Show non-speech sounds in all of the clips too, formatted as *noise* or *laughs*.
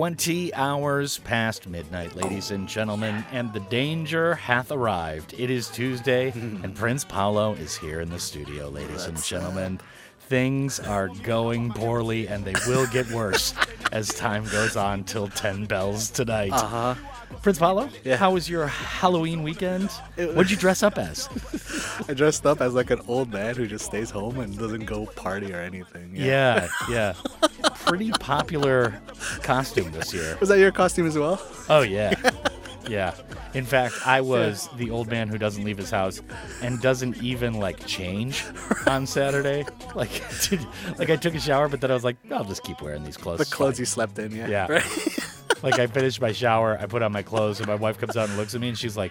20 hours past midnight, ladies and gentlemen, and the danger hath arrived. It is Tuesday, *laughs* and Prince Paolo is here in the studio, ladies and gentlemen. Things are going poorly, and they will get worse *laughs* as time goes on till 10 bells tonight. Uh huh. Prince Paolo, Yeah. how was your Halloween weekend? What'd you dress up as? *laughs* I dressed up as like an old man who just stays home and doesn't go party or anything. Yeah, yeah. Pretty popular costume this year. Was that your costume as well? Oh yeah, *laughs* yeah. In fact, I was the old man who doesn't leave his house and doesn't even like change on Saturday. *laughs* Like, *laughs* did, like I took a shower, but then I was like, I'll just keep wearing these clothes. The clothes fine." you slept in, yeah. Yeah. Right? Like I finished my shower, I put on my clothes, and my wife comes out and looks at me, and she's like,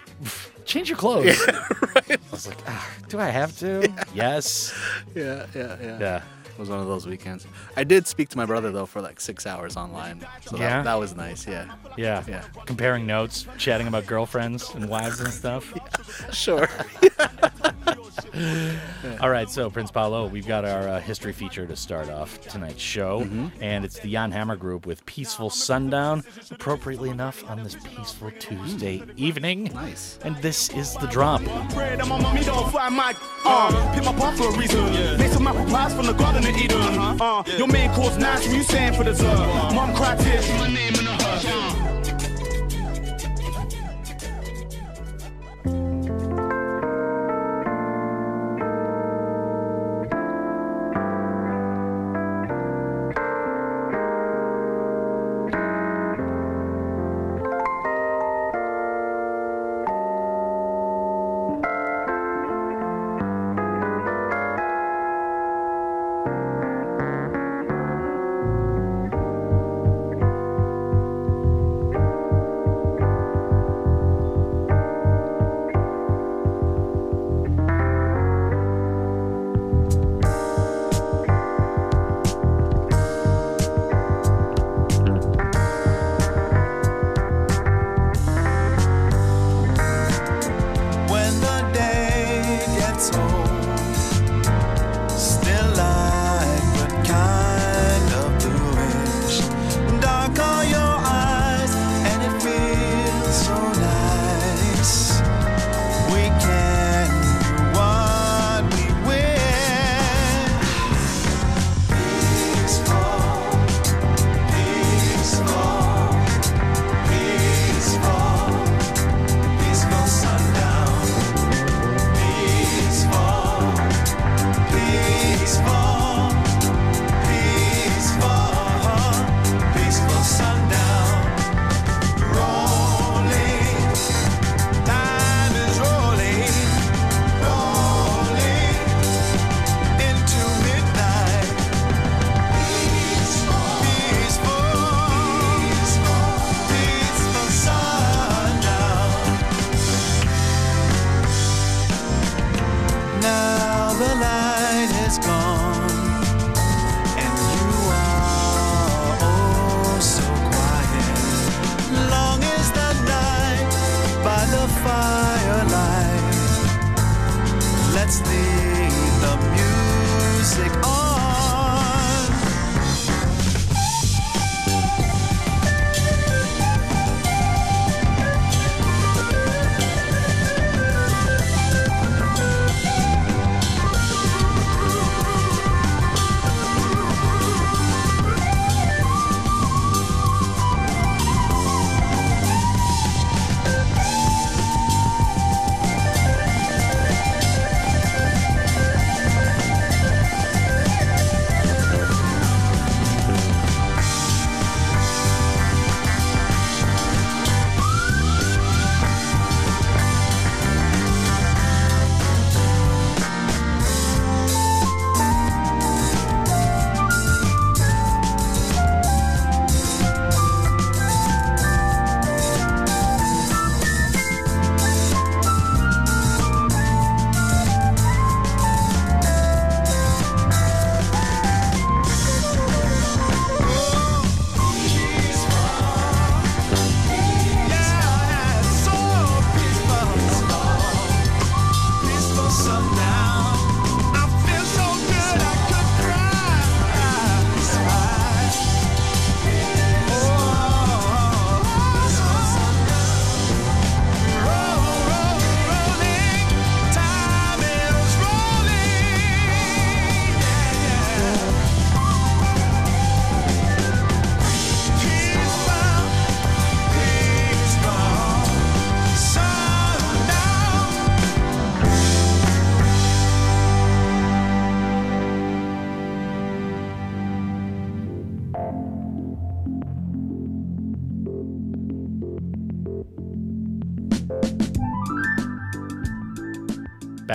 "Change your clothes." Yeah. I was like, ah, "Do I have to?" Yes. yeah, yeah, yeah. Yeah. It was one of those weekends. I did speak to my brother though for like six hours online. So Yeah? that, that was nice, yeah. Yeah. Yeah. Comparing notes, chatting about girlfriends and wives and stuff. *laughs* Sure. *laughs* All right, so Prince Paolo, we've got our uh, history feature to start off tonight's show, mm-hmm. and it's the Jan Hammer Group with "Peaceful Sundown," appropriately enough on this peaceful Tuesday mm. evening. Nice. And this is the drop. Don't find my uh from your main course nice, you saying for the dessert. Mom cried tears, my name in the hush.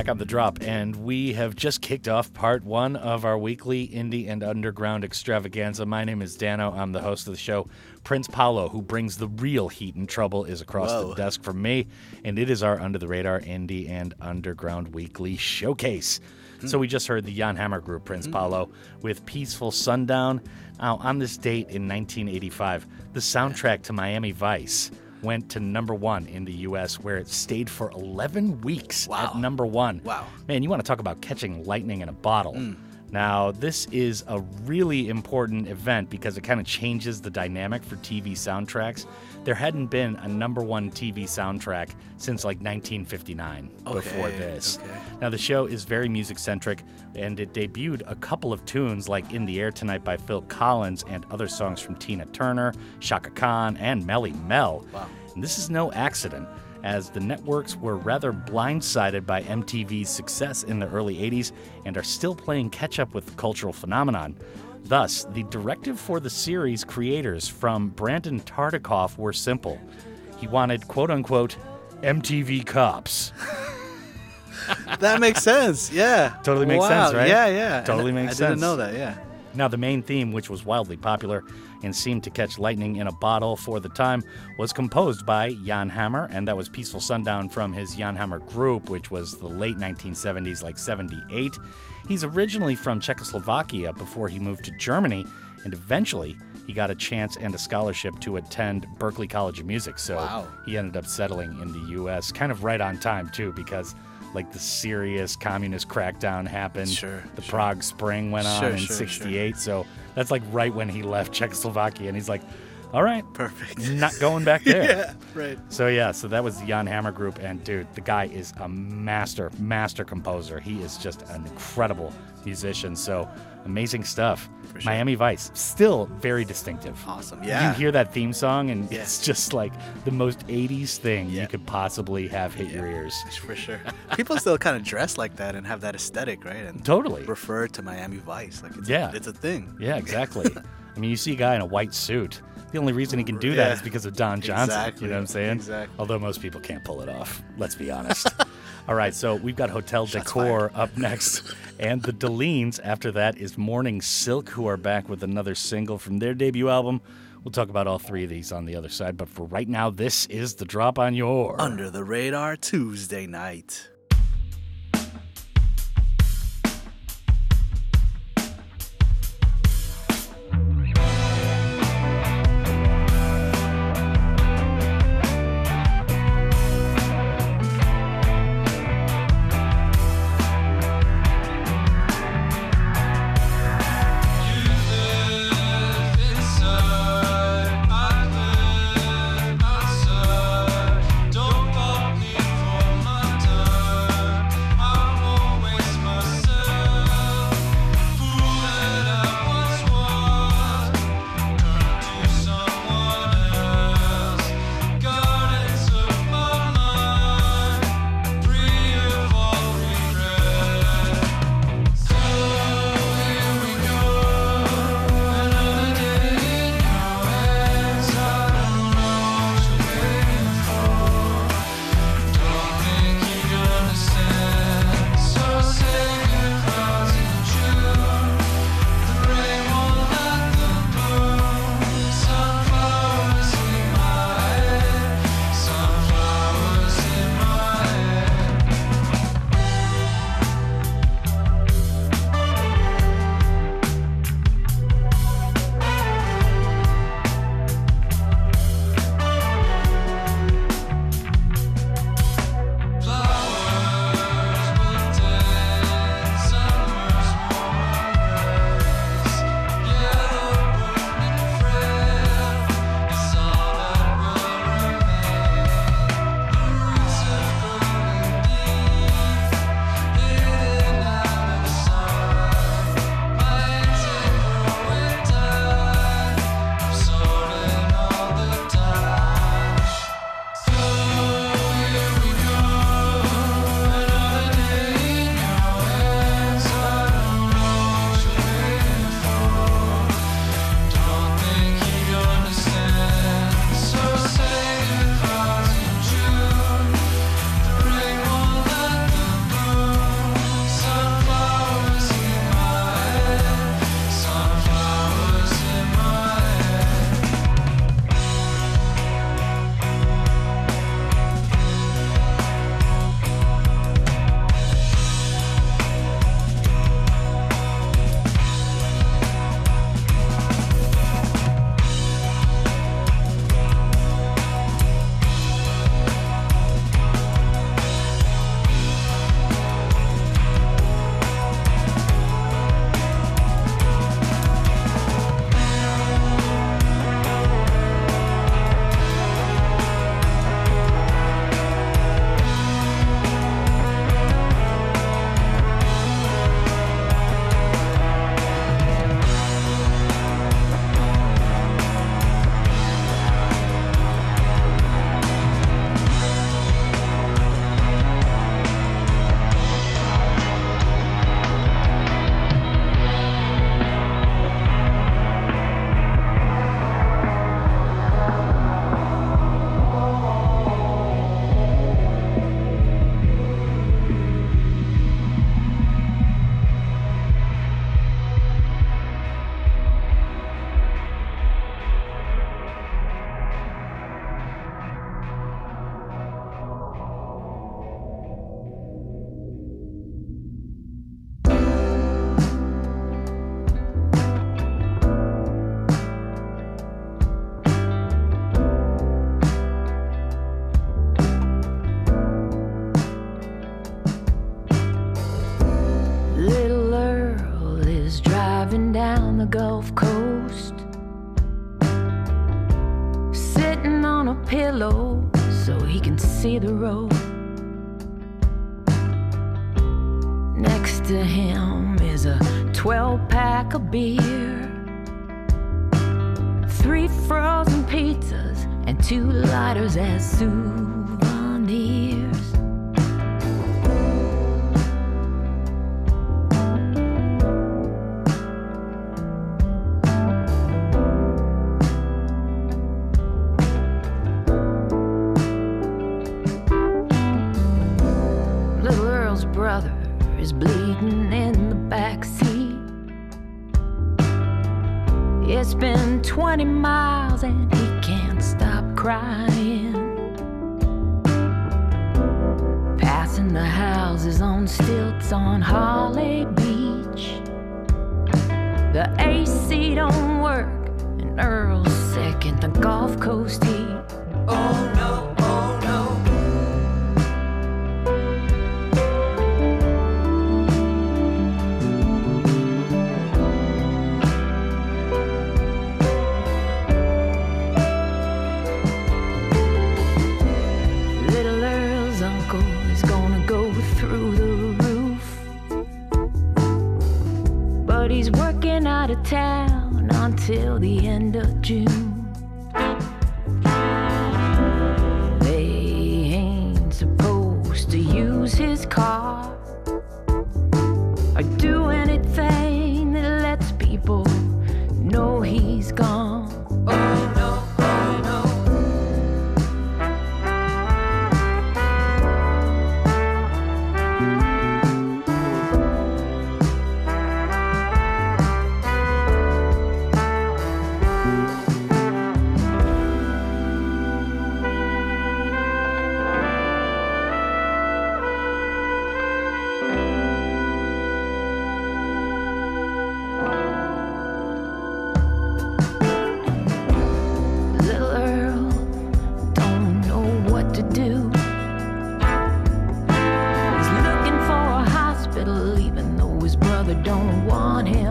Back on the drop, and we have just kicked off part one of our weekly indie and underground extravaganza. My name is Dano. I'm the host of the show. Prince Paolo, who brings the real heat and trouble, is across Whoa. the desk from me, and it is our under the radar indie and underground weekly showcase. Hmm. So we just heard the Jan Hammer group, Prince hmm. Paolo, with Peaceful Sundown. Now, on this date in 1985, the soundtrack to Miami Vice went to number one in the U.S., where it stayed for 11 weeks at Wow. number one. Wow. Man, you want to talk about catching lightning in a bottle. Mm. Now, this is a really important event because it kind of changes the dynamic for TV soundtracks. There hadn't been a number one TV soundtrack since like 1959 before this. okay. Now, the show is very music centric, and it debuted a couple of tunes like In the Air Tonight by Phil Collins and other songs from Tina Turner, Chaka Khan, and Melle Mel. Wow. And this is no accident, as the networks were rather blindsided by MTV's success in the early 80s and are still playing catch up with the cultural phenomenon. Thus, the directive for the series creators from Brandon Tartikoff were simple. He wanted, quote unquote, MTV cops. *laughs* That makes sense. Yeah. Totally makes Wow, sense, right? Yeah, yeah. Totally makes I sense. I didn't know that. Yeah. Now, the main theme, which was wildly popular and seemed to catch lightning in a bottle for the time, was composed by Jan Hammer, and that was Peaceful Sundown from his Jan Hammer group, which was the late 1970s, like 78. He's originally from Czechoslovakia before he moved to Germany, and eventually he got a chance and a scholarship to attend Berklee College of Music. So Wow. he ended up settling in the U.S. kind of right on time, too, because like the serious communist crackdown happened. Sure, The sure. Prague Spring went on Sure, in sure, sure. 68. So that's like right when he left Czechoslovakia. And he's like, all right, Perfect. not going back *laughs* there. yeah. Right. So yeah, so that was the Jan Hammer group, and dude, the guy is a master, master composer. He is just an incredible musician. So amazing stuff. Sure. Miami Vice, still very distinctive. Awesome. Yeah. You hear that theme song, and Yeah. it's just like the most '80s thing Yeah. you could possibly have hit your ears. For sure. People still kind of dress like that and have that aesthetic, right? And Totally. refer to Miami Vice like it's Yeah. it's a thing. Yeah, exactly. *laughs* I mean, you see a guy in a white suit. The only reason he can do that Yeah. is because of Don Johnson. Exactly, You know what I'm saying? exactly. Although most people can't pull it off. Let's be honest. *laughs* All right, so we've got Hotel Shots Decor up next, and the Delines. After that is Morning Silk, who are back with another single from their debut album. We'll talk about all three of these on the other side, but for right now, this is the drop on your. Under the radar Tuesday night.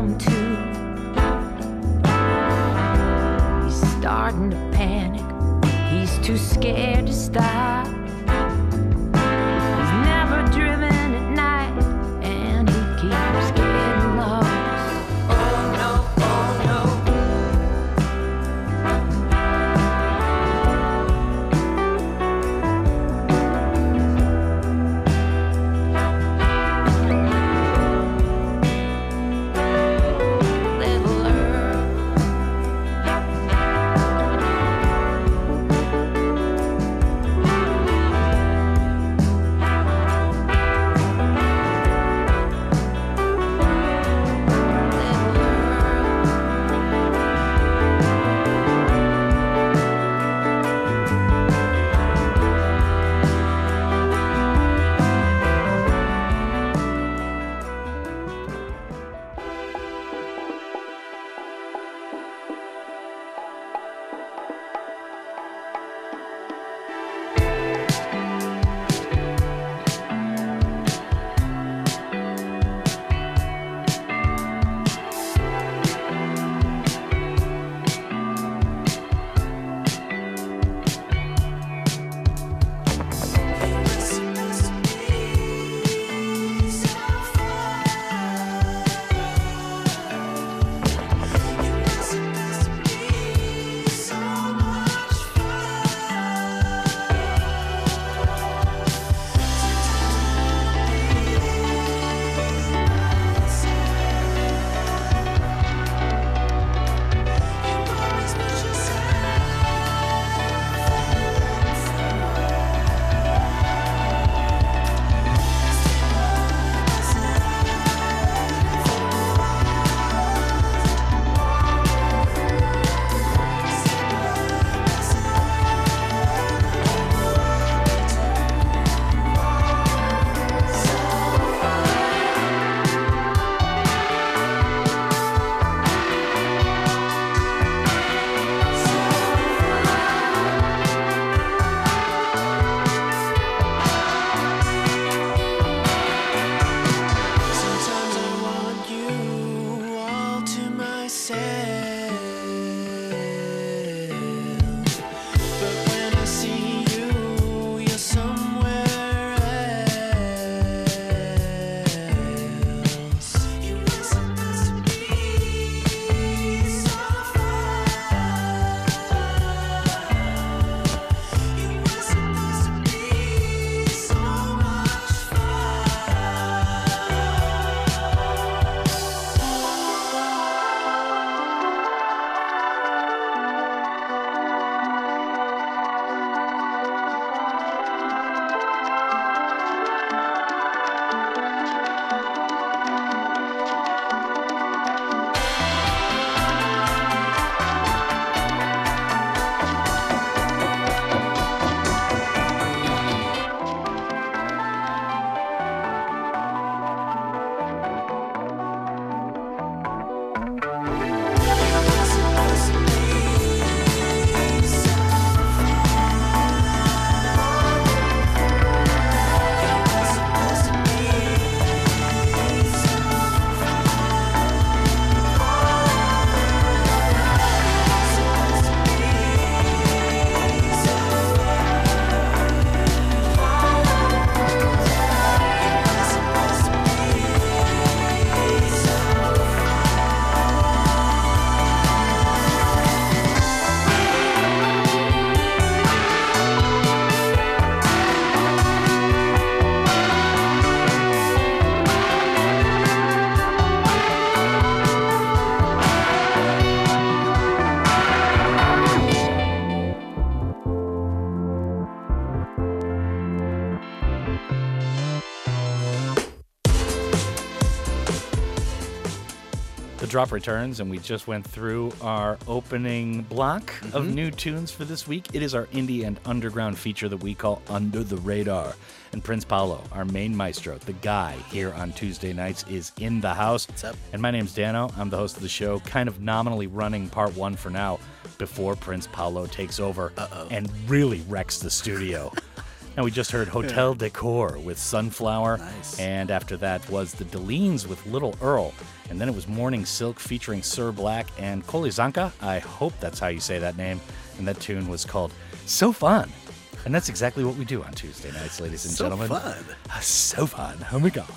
come to. He's starting to panic. He's too scared to stop. Drop returns, and we just went through our opening block Mm-hmm. of new tunes for this week. It is our indie and underground feature that we call Under the Radar. And Prince Paolo, our main maestro, the guy here on Tuesday nights, is in the house. What's up? And my name's Dano. I'm the host of the show, kind of nominally running part one for now before Prince Paolo takes over and really wrecks the studio. *laughs* And we just heard Hotel Decor with Sunflower. Nice. And after that was the Delines with Little Earl. And then it was Morning Silk featuring Sur Black and Kolezanka. I hope that's how you say that name. And that tune was called So Fun. And that's exactly what we do on Tuesday nights, ladies and So gentlemen. So fun. Ah, So fun. Oh my God.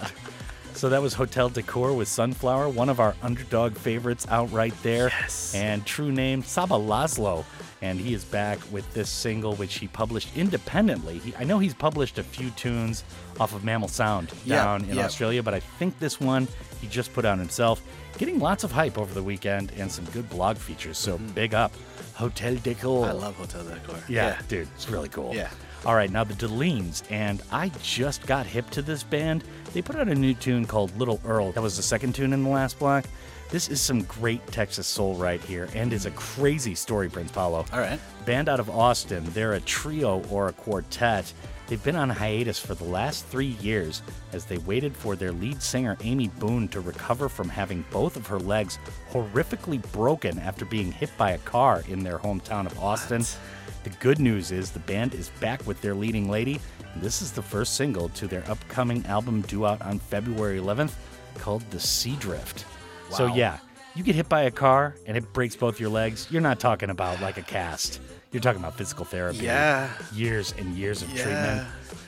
So that was Hotel Decor with Sunflower, one of our underdog favorites out right there. Yes. And true name, Saba Laszlo. And he is back with this single, which he published independently. He, I know he's published a few tunes off of Mammal Sound down in. Australia, but I think this one he just put out himself. Getting lots of hype over the weekend and some good blog features. So big up. Hotel Decor. Mm-hmm. I love Hotel Decor. Yeah, dude, it's really cool. Yeah. All right, now the Delines, and I just got hip to this band. They put out a new tune called Little Earl. That was the second tune in the last block. This is some great Texas soul right here, and it's a crazy story, Prince Paolo. All right. Band out of Austin. They're a trio or a quartet. They've been on hiatus for the last three years as they waited for their lead singer Amy Boone to recover from having both of her legs horrifically broken after being hit by a car in their hometown of Austin. The good news is the band is back with their leading lady, and this is the first single to their upcoming album due out on February 11th called The Sea Drift. So, yeah, you get hit by a car and it breaks both your legs. You're not talking about like a cast. You're talking about physical therapy. Yeah. Years and years of Yeah. treatment.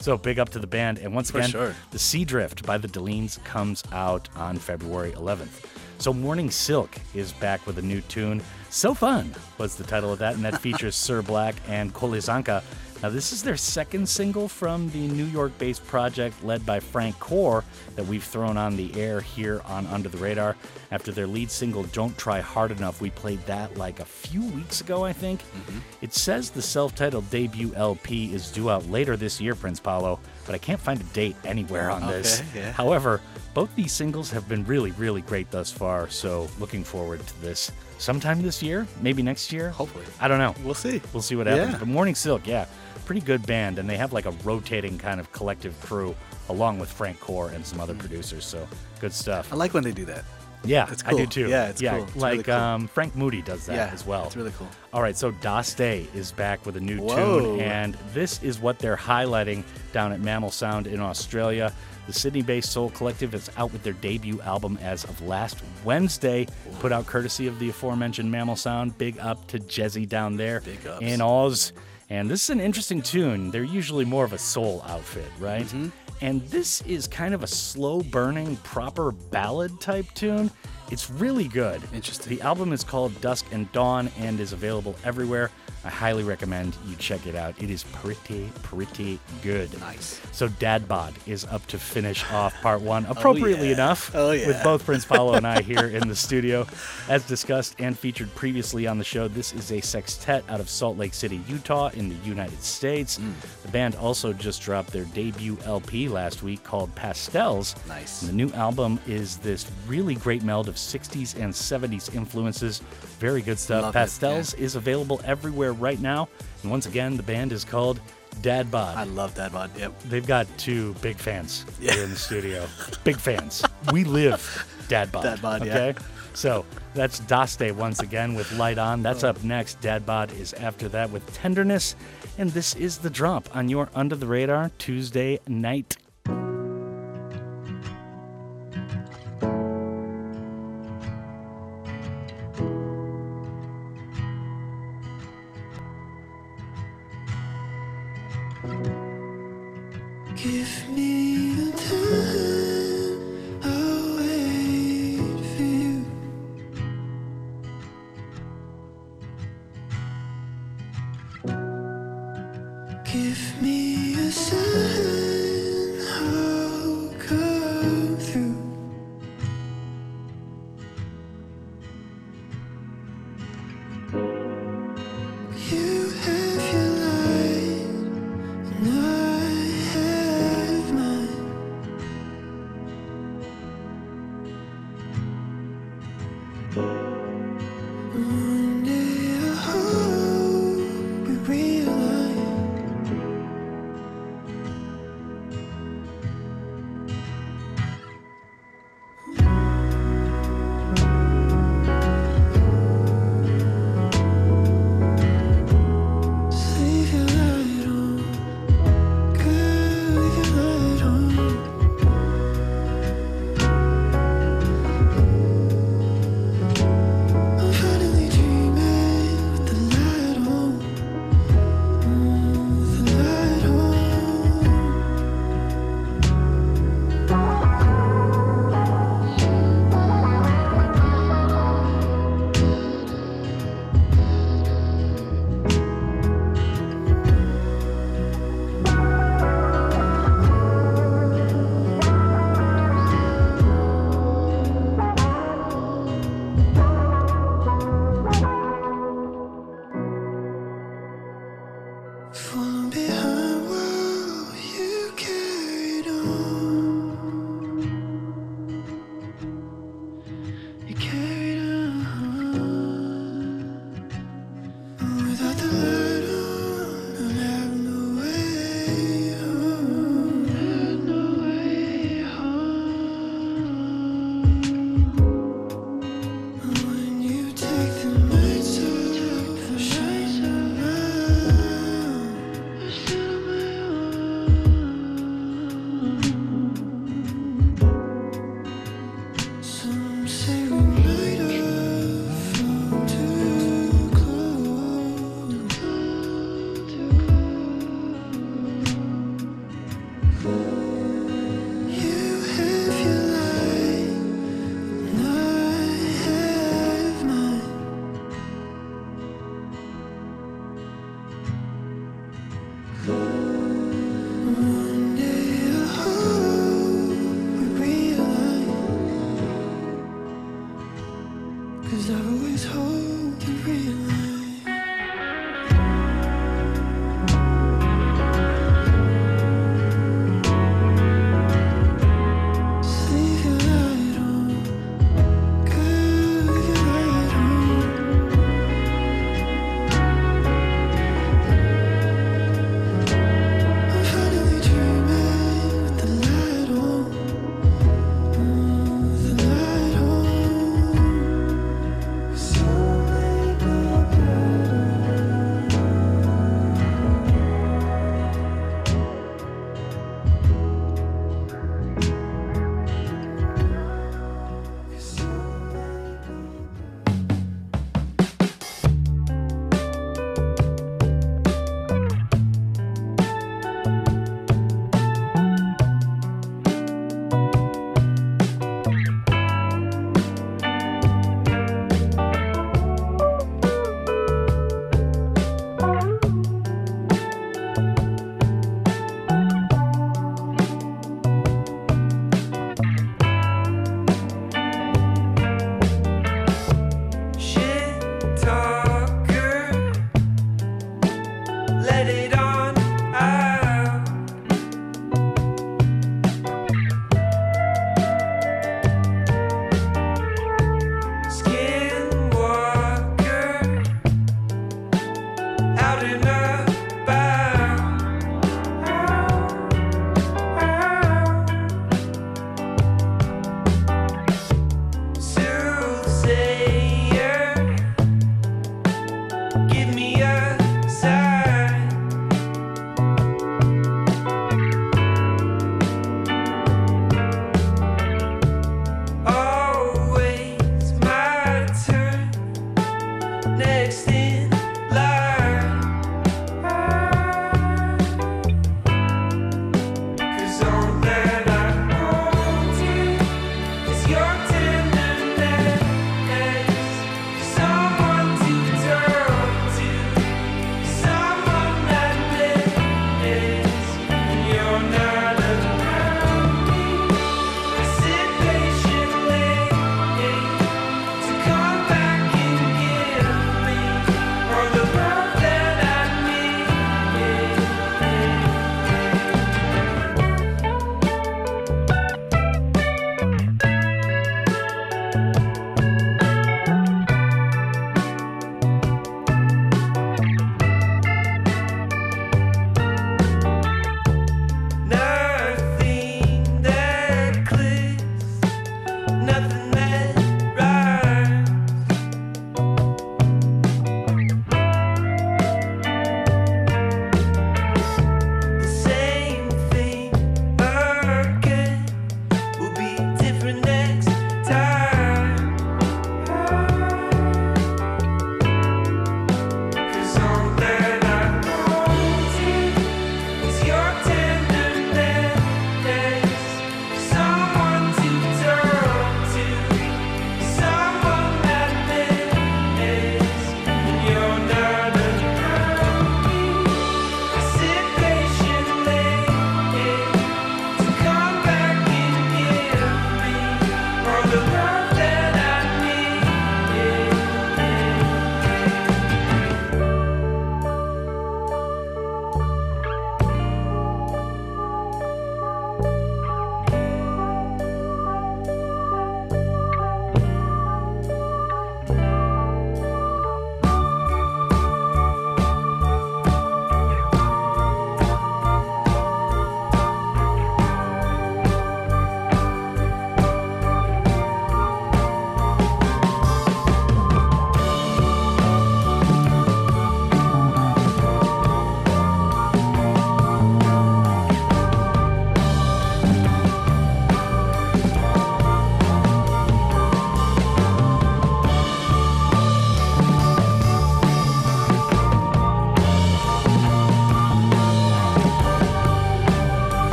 So big up to the band. And once For again, sure. The Sea Drift by the Delines comes out on February 11th. So Morning Silk is back with a new tune. So Fun was the title of that, and that *laughs* features Sur Black and Kolezanka. Now, this is their second single from the New York based project led by Frank Core that we've thrown on the air here on Under the Radar. After their lead single, Don't Try Hard Enough, we played that like a few weeks ago, I think. Mm-hmm. It says the self titled debut LP is due out later this year, Prince Paolo, but I can't find a date anywhere on this. Okay, yeah. However, both these singles have been really, really great thus far, so looking forward to this sometime this year, maybe next year. Hopefully. I don't know. We'll see. We'll see what happens. Yeah. But Morning Silk, yeah, pretty good band, and they have like a rotating kind of collective crew along with Frank Core and some other producers. So good stuff. I like when they do that. Yeah, It's I do too. Yeah, it's yeah, cool. It's like really cool. um, Frank Moody does that yeah, as well. It's really cool. All right, so daste is back with a new Whoa. tune, and this is what they're highlighting down at Mammal Sound in Australia. The Sydney based Soul Collective is out with their debut album as of last Wednesday, put out courtesy of the aforementioned Mammal Sound. Big up to Jezzy down there Big ups. in Oz. And this is an interesting tune. They're usually more of a soul outfit, right? Mm-hmm. And this is kind of a slow burning, proper ballad type tune. It's really good. Interesting. The album is called Dusk and Dawn and is available everywhere. I highly recommend you check it out. It is pretty, pretty good. Nice. So Dad Bod is up to finish off part one, *laughs* appropriately yeah. enough, Oh, yeah. with both Prince Paolo and I *laughs* here in the studio. As discussed and featured previously on the show, this is a sextet out of Salt Lake City, Utah, in the United States. Mm. The band also just dropped their debut LP last week called Pastels. Nice. And the new album is this really great meld of 60s and 70s influences. Very good stuff. Love Pastels is available everywhere right now. And once again, the band is called Dad Bod. I love that mod. Yep. They've got two big fans Yeah. *laughs* here in the studio. big fans. We live Dad Bod. Dad Bod, yeah. okay? So that's daste once again with Light On. That's oh. up next. Dad Bod is after that with Tenderness. And this is the drop on your Under the Radar Tuesday night.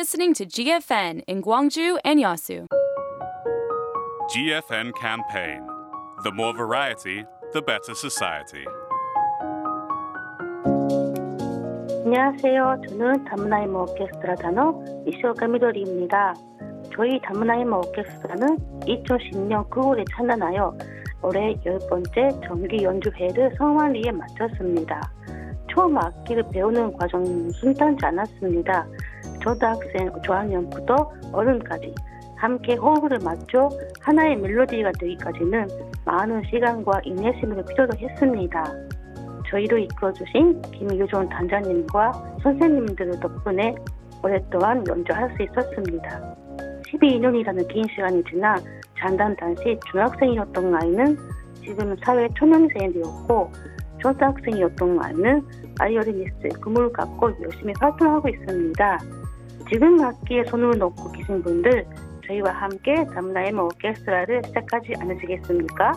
Listening to GFN in Gwangju and Yasu. GFN campaign. The more variety, the better society. 안녕하세요. 저는 다문화이모 오케스트라 단원 이쇼가 미도리입니다. 저희 다문화이모 오케스트라는 2010년 9월에 창단하여 올해 열 번째 정기 연주회를 성황리에 마쳤습니다. 처음 악기를 배우는 과정은 순탄치 않았습니다. 초등학생 저학년부터 어른까지 함께 호흡을 맞춰 하나의 멜로디가 되기까지는 많은 시간과 인내심을 필요로 했습니다. 저희를 이끌어주신 김유종 단장님과 선생님들 덕분에 오랫동안 연주할 수 있었습니다. 12년이라는 긴 시간이 지나 장단 당시 중학생이었던 아이는 지금 사회 초년생이 되었고 초등학생이었던 아이는 바이올리니스트 꿈을 갖고 열심히 활동하고 있습니다. 지금 악기에 손을 놓고 계신 분들 저희와 함께 오케스트라를 시작하지 않으시겠습니까?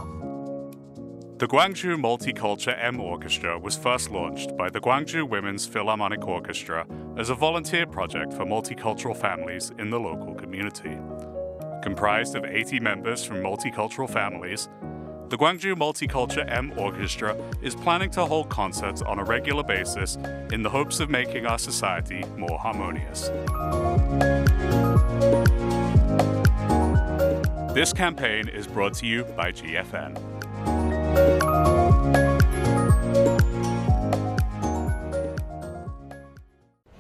The Gwangju Multicultural M Orchestra was first launched by the Gwangju Women's Philharmonic Orchestra as a volunteer project for multicultural families in the local community. Comprised of 80 members from multicultural families, the Gwangju Multiculture M Orchestra is planning to hold concerts on a regular basis in the hopes of making our society more harmonious. This campaign is brought to you by GFN.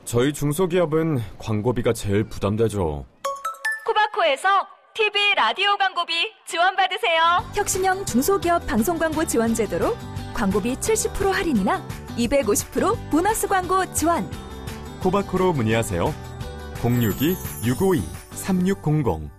저희 중소기업은 광고비가 제일 부담되죠. 코바코에서 TV 라디오 광고비 지원받으세요. 혁신형 중소기업 방송 광고 지원 제도로 광고비 70% 할인이나 250% 보너스 광고 지원. 코바코로 문의하세요. 062 652 3600.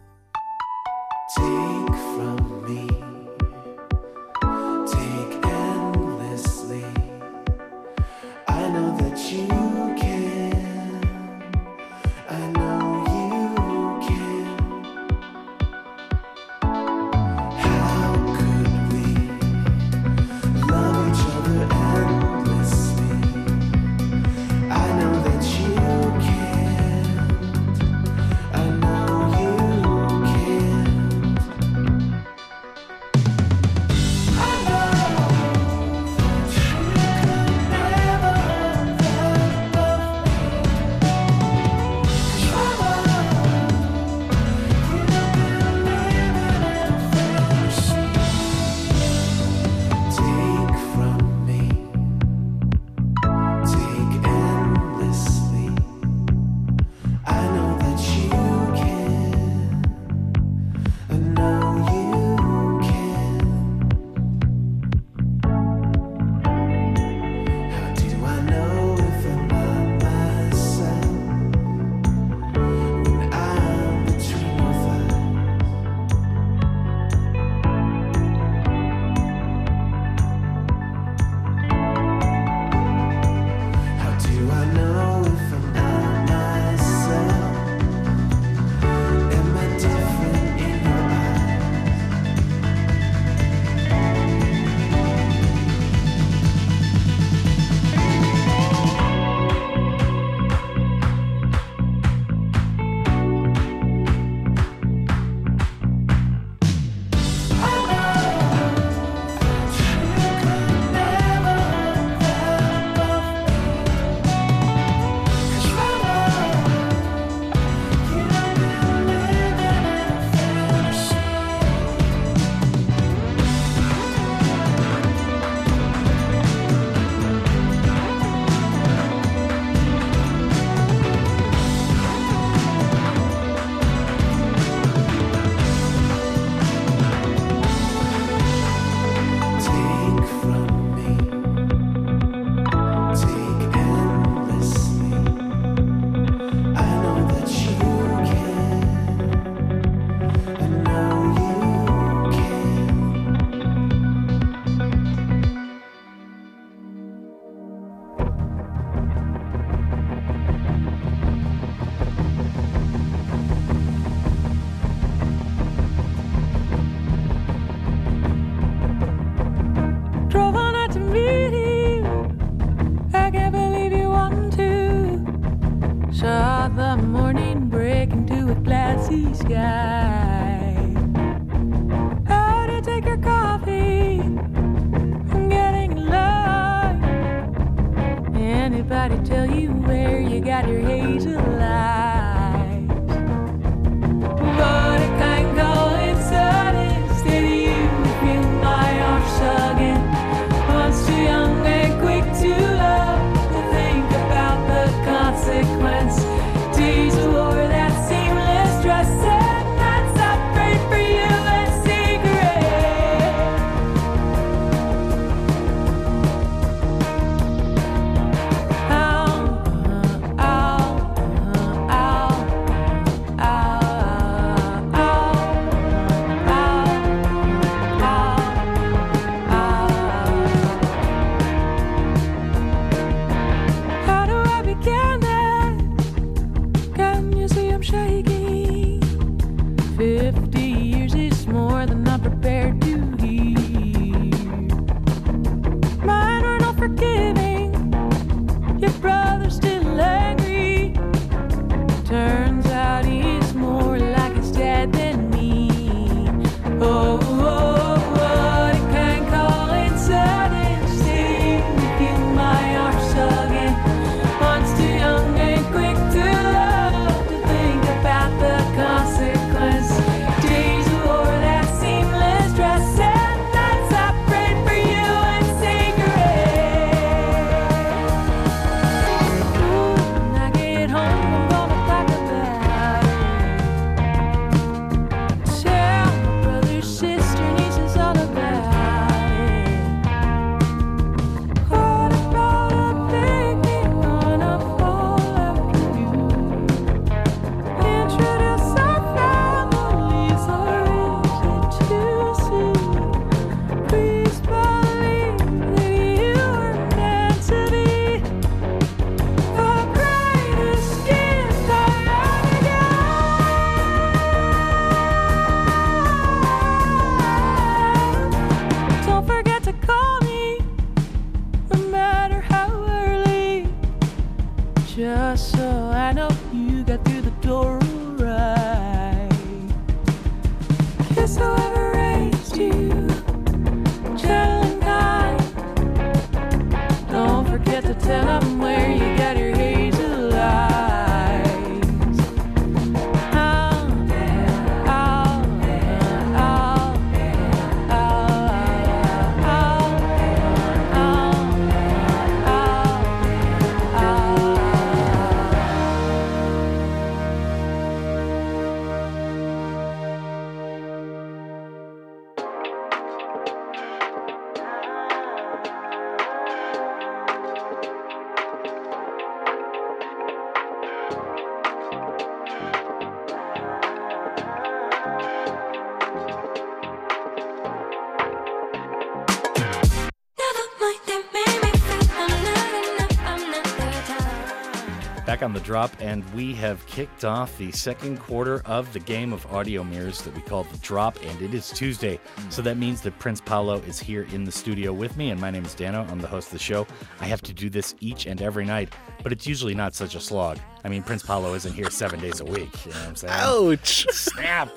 On the drop, and we have kicked off the second quarter of the game of audio mirrors that we call the drop, and it is Tuesday. So that means that Prince Paolo is here in the studio with me, and my name is Dano. I'm the host of the show. I have to do this each and every night, but it's usually not such a slog. I mean, Prince Paolo isn't here seven days a week. You know what I'm saying? Ouch! Snap!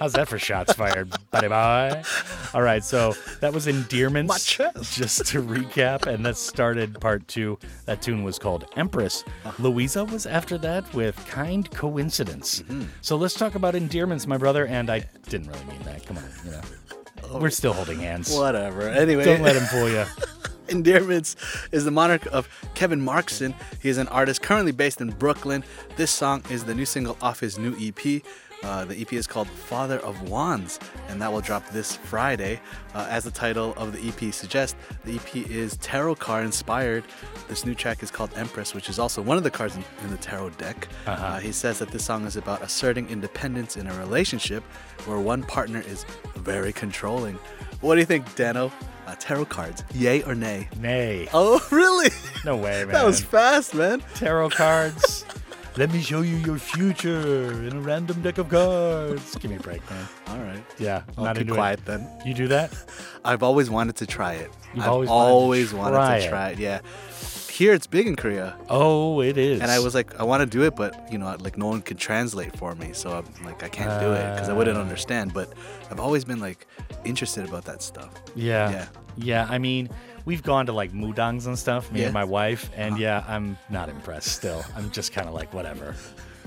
How's that for shots fired, buddy boy? All right, so that was endearments. Just to recap, and that started part two. That tune was called Empress. Uh-huh. Louiza was after that with Kind Coincidence. Mm-hmm. So let's talk about endearments, my brother. And I didn't really mean that. Come on, you know. Oh. We're still holding hands. Whatever. Anyway, Don't let him fool you. *laughs* Endearments is the monarch of Kevin Markson. He is an artist currently based in Brooklyn. This song is the new single off his new EP. Uh, the EP is called Father of Wands, and that will drop this Friday. Uh, as the title of the EP suggests, the EP is tarot card inspired. This new track is called Empress, which is also one of the cards in, in the tarot deck. Uh-huh. Uh, he says that this song is about asserting independence in a relationship where one partner is very controlling. What do you think, Dano? Uh, tarot cards, yay or nay? Nay. Oh, *laughs* really? No way, man. That was fast, man. Tarot cards. Let me show you your future in a random deck of cards. Give me a break, man. All right. Yeah, I'll not keep quiet it. then. You do that? *laughs* I've always wanted to try it. You've I've always always, wanted to wanted try to it. try it. Yeah. here it's big in Korea. Oh, it is. And I was like, I want to do it, but you know, like no one could translate for me, so I'm like, I can't do it because I wouldn't Ah. understand. But I've always been like interested about that stuff. Yeah. Yeah. Yeah. I mean, we've gone to like mudangs and stuff, me Yeah. And my wife, and yeah, I'm not impressed still. I'm just kind of like, whatever.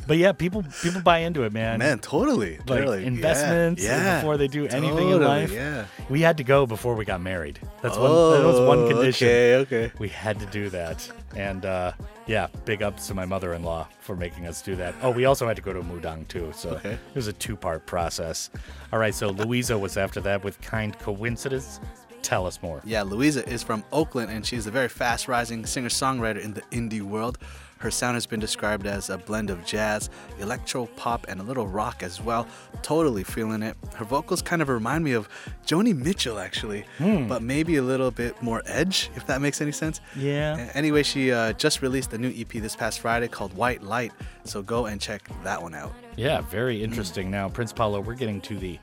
But yeah, people people buy into it, man. Man, totally. Like They're like, yeah, investments yeah, before they do anything in life. yeah. We had to go before we got married. That's one. That was one Oh, condition. okay, okay. We had to do that, and uh, yeah, big ups to my mother-in-law for making us do that. Oh, we also had to go to a Mudang too, so Okay. it was a two-part process. All right, so Louiza was after that with kind coincidence. Tell us more. Yeah, Louiza is from Oakland and she's a very fast rising singer songwriter in the indie world. Her sound has been described as a blend of jazz, electro pop, and a little rock as well. Totally feeling it. Her vocals kind of remind me of Joni Mitchell, actually, Hmm. but maybe a little bit more edge, if that makes any sense. Yeah. Anyway, she uh, just released a new EP this past Friday called White Light, so go and check that one out. Yeah, very interesting. Now, Prince Paolo, we're getting to the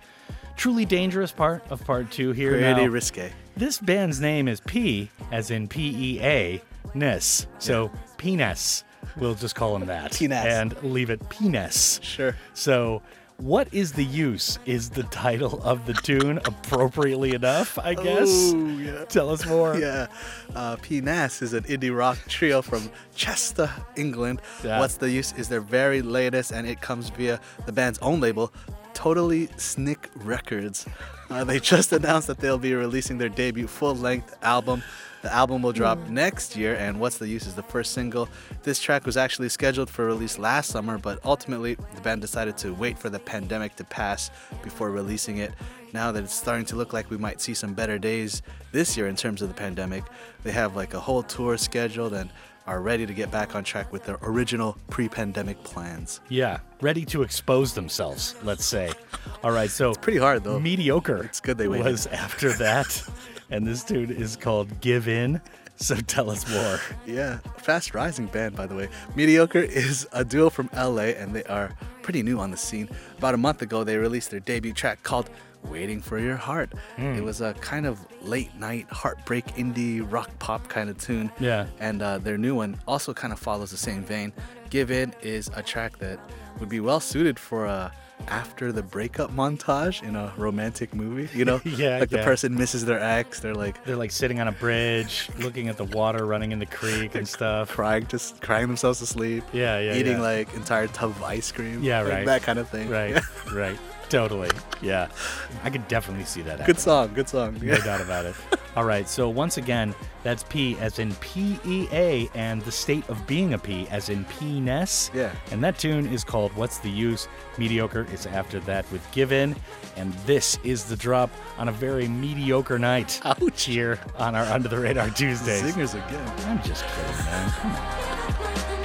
truly dangerous part of part two here. Pretty now. risque. This band's name is P, as in P E A, Ness. So Penis. We'll just call him that. Penis. And leave it Penis. Sure. So, what is the use? Is the title of the tune appropriately enough, I guess? Oh, yeah. Tell us more. *laughs* Yeah. Uh, Peaness is an indie rock trio from Chester, England. Yeah. What's the Use is their very latest, and it comes via the band's own label, Totally Snick Records. Uh, they just *laughs* announced that they'll be releasing their debut full length album. The album will drop next year, and What's the Use is the first single. This track was actually scheduled for release last summer, but ultimately the band decided to wait for the pandemic to pass before releasing it. Now that it's starting to look like we might see some better days this year in terms of the pandemic, they have like a whole tour scheduled and are ready to get back on track with their original pre pandemic plans. Yeah, ready to expose themselves, let's say. All right, so it's pretty hard though. Mediocre. It's good they waited. was after that, and this dude is called Give In. So tell us more. Yeah, fast rising band, by the way. Mediocre is a duo from LA and they are pretty new on the scene. About a month ago, they released their debut track called Waiting for Your Heart. Hmm. It was a kind of late night heartbreak indie rock pop kind of tune. Yeah. And uh, their new one also kind of follows the same vein. Give In is a track that would be well suited for a after the breakup montage in a romantic movie. You know, *laughs* Yeah, like the person misses their ex, they're like They're like sitting on a bridge, looking at the water running in the creek and stuff. crying, just crying themselves to sleep. Yeah, yeah, Eating yeah. like entire tub of ice cream. Yeah, like right. That kind of thing. Right, *laughs* right. Totally. Yeah. I could definitely see that. Good song. Good song. No doubt about it. All right. So once again, that's P as in P E A and the state of being a P as in penis. Yeah. And that tune is called What's the Use? Mediocre is after that with Give In. And this is the drop on a very mediocre night. Ouch. Here on our Under the Radar Tuesdays. Singers again. I'm just kidding, man.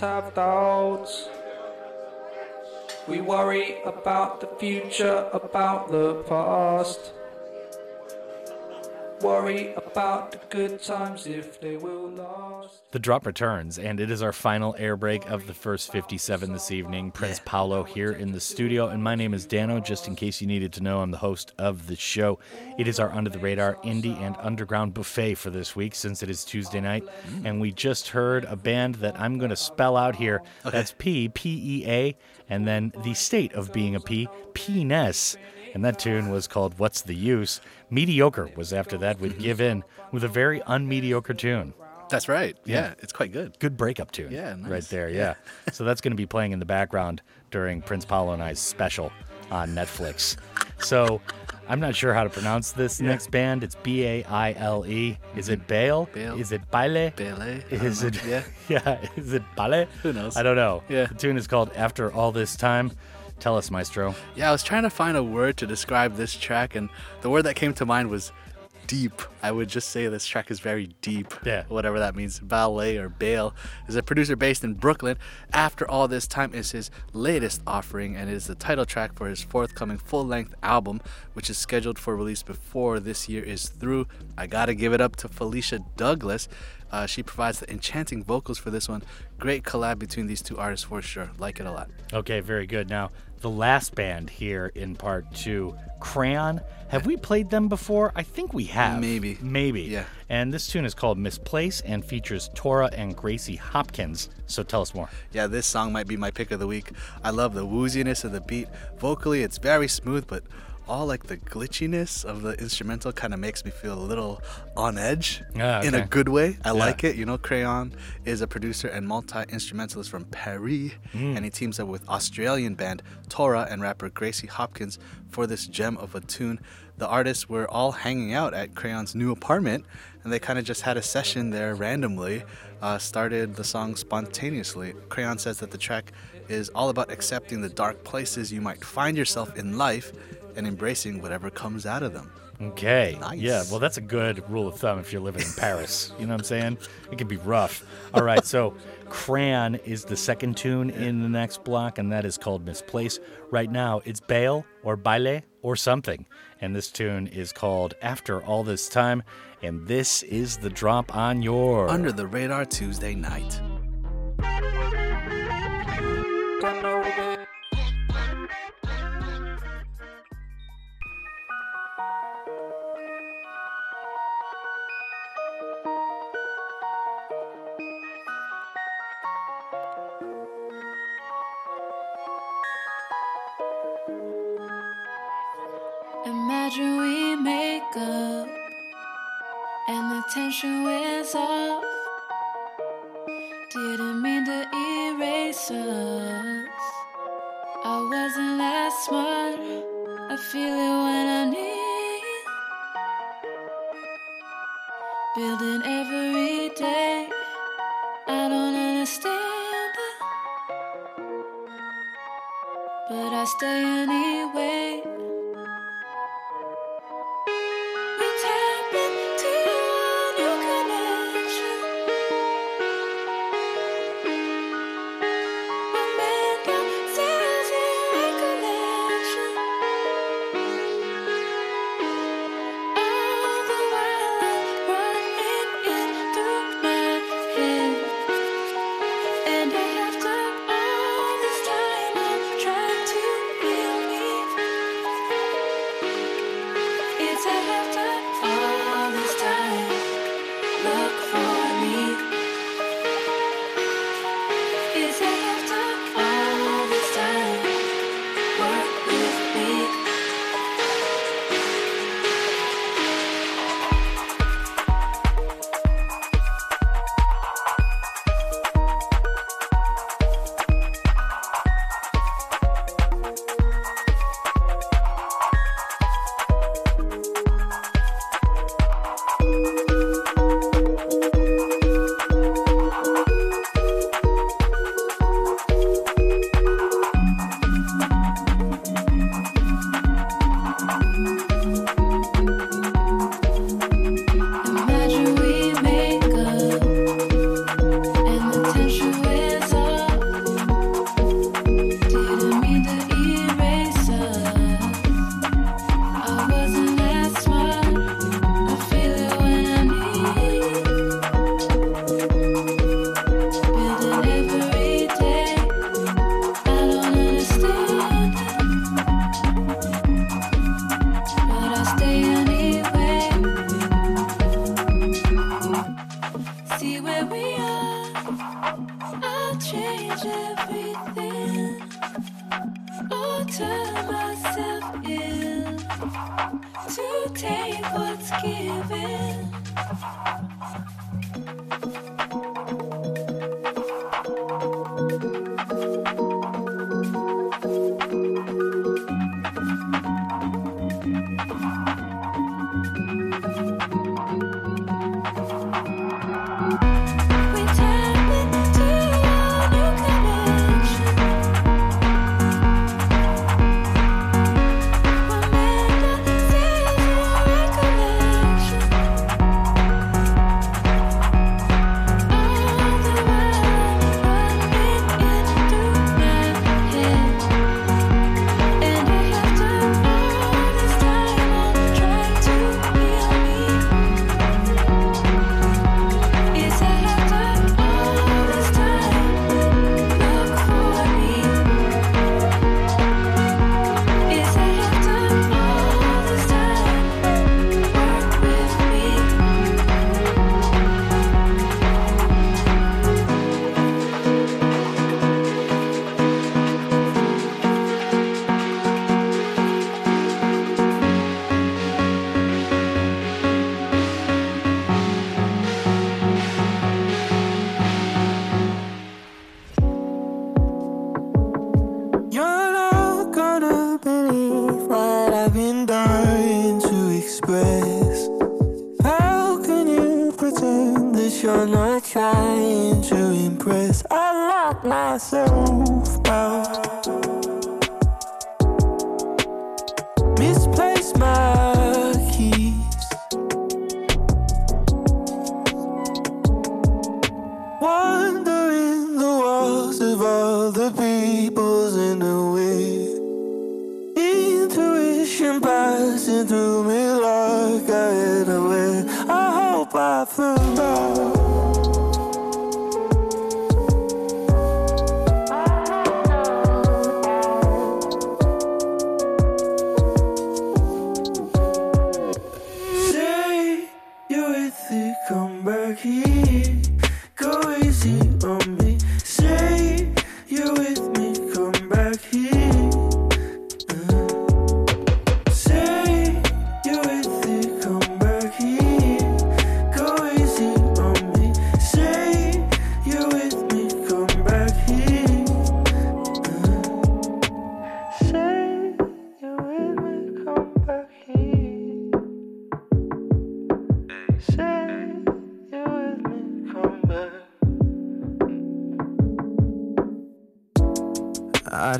Your have doubts. We worry about the future, about the past. Worry about the good times if they will. The drop returns, and it is our final air break of the first 57 this evening. Prince Paolo here in the studio, and my name is Dano. Just in case you needed to know, I'm the host of the show. It is our under the radar indie and underground buffet for this week, since it is Tuesday night, mm. and we just heard a band that I'm going to spell out here. That's P P E A, and then the state of being a P, P-ness. And that tune was called What's the Use? Mediocre was after that with mm-hmm. Give In with a very unmediocre tune. That's right. Yeah, it's quite good. Good breakup tune. Yeah, nice. Right there, yeah. so that's going to be playing in the background during Prince Paolo and I's special on Netflix. So I'm not sure how to pronounce this next band. It's B A I L E. Is it mm-hmm. Bale? Bale. Is it Baile? Baile. Is it know. Yeah. *laughs* yeah, is it Baile? Who knows? I don't know. Yeah. The tune is called After All This Time. Tell us, Maestro. Yeah, I was trying to find a word to describe this track, and the word that came to mind was deep. I would just say this track is very deep. Yeah. Whatever that means. Ballet or Bale is a producer based in Brooklyn. After All This Time is his latest offering, and it is the title track for his forthcoming full length album, which is scheduled for release before this year is through. I gotta give it up to Felicia Douglas. Uh, she provides the enchanting vocals for this one. Great collab between these two artists for sure. Like it a lot. Okay, very good. Now, the last band here in part two, Crayon. Have we played them before? I think we have. Maybe. Maybe. Yeah. And this tune is called Misplace and features Tora and Gracy Hopkins. So tell us more. Yeah, this song might be my pick of the week. I love the wooziness of the beat. Vocally, it's very smooth, but all like the glitchiness of the instrumental kind of makes me feel a little on edge Ah, in a good way. I Yeah. like it. You know, Crayon is a producer and multi instrumentalist from Paris, Mm. and he teams up with Australian band Tora and rapper Gracy Hopkins for this gem of a tune. The artists were all hanging out at Crayon's new apartment, and they kind of just had a session there randomly. Uh, started the song spontaneously. Crayon says that the track is all about accepting the dark places you might find yourself in life and embracing whatever comes out of them. Okay. Nice. Yeah, well, that's a good rule of thumb if you're living in Paris. *laughs* You know what I'm saying? It can be rough. All right, so Crayon is the second tune in the next block, and that is called Misplace. Right now, it's Bale or Baile or something. And this tune is called After All This Time, and this is the drop on your. Under the radar Tuesday night. We make up and the tension wears off. Didn't mean to erase us. I wasn't that smart. I feel it when I need. Building every day. I don't understand it. But I stay anyway.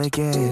Out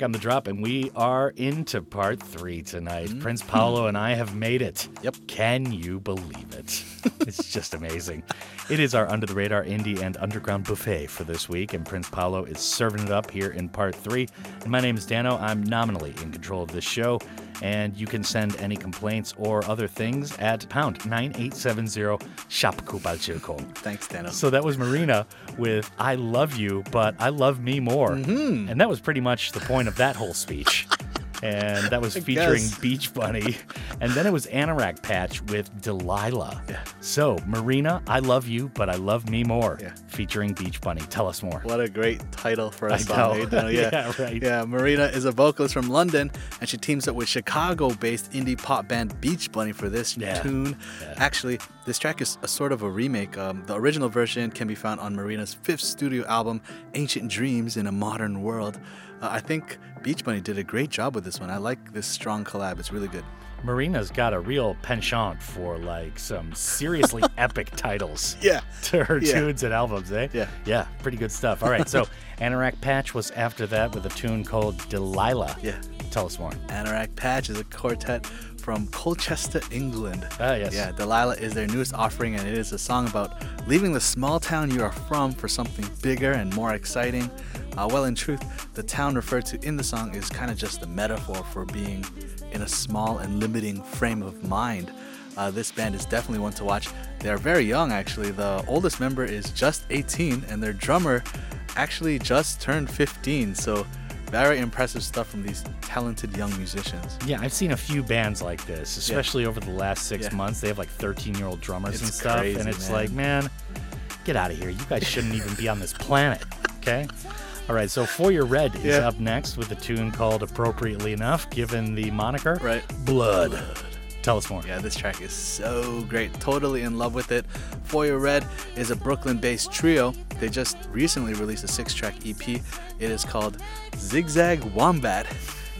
Back on the drop, and we are into part three tonight. Mm-hmm. Prince Paolo and I have made it. Yep. Can you believe it? *laughs* it's just amazing. It is our under the radar indie and underground buffet for this week, and Prince Paolo is serving it up here in part three. And my name is Dano. I'm nominally in control of this show, and you can send any complaints or other things at pound 9870 Shapku Balchilkon. Thanks, Dano. So that was Marina with I love you, but I love me more. Mm-hmm. And that was pretty much the point of that whole speech. *laughs* and that was featuring guess. Beach Bunny. And then it was Anorak Patch with Delilah. So, Marina, I love you, but I love me more. Featuring Beach Bunny. Tell us more. What a great title for a I song. know. *laughs* Yeah. Yeah, right. Yeah, Marina is a vocalist from London, and she teams up with Chicago-based indie pop band Beach Bunny for this tune. Actually, This track is a sort of a remake. Um, the original version can be found on Marina's fifth studio album, Ancient Dreams in a Modern World. Uh, I think Beach Bunny did a great job with this one. I like this strong collab. It's really good. Marina's got a real penchant for like some seriously *laughs* epic titles. *laughs* Yeah. To her Yeah. tunes and albums, eh? Yeah. Yeah, pretty good stuff. All right, so *laughs* Anorak Patch was after that with a tune called Delilah. Yeah. Tell us more. Anorak Patch is a quartet from Colchester, England. Ah, yes. Yeah, Delilah is their newest offering, and it is a song about leaving the small town you are from for something bigger and more exciting. Uh, well, in truth, the town referred to in the song is kind of just a metaphor for being in a small and limiting frame of mind. Uh, this band is definitely one to watch. They are very young, actually. The oldest member is just 18, and their drummer actually just turned 15. So, very impressive stuff from these talented young musicians. Yeah, I've seen a few bands like this, especially over the last six Yeah. months. They have like 13 year old drummers and stuff. crazy, and it's man. like, man, get out of here. You guys shouldn't even be on this planet. Okay? All right, so Foyer Red is Yeah. up next with a tune called, appropriately enough, given the moniker, Right. Blood. Tell us more. Yeah, this track is so great. Totally in love with it. Foyer Red is a Brooklyn based trio. They just recently released a six track EP. It is called Zigzag Wombat,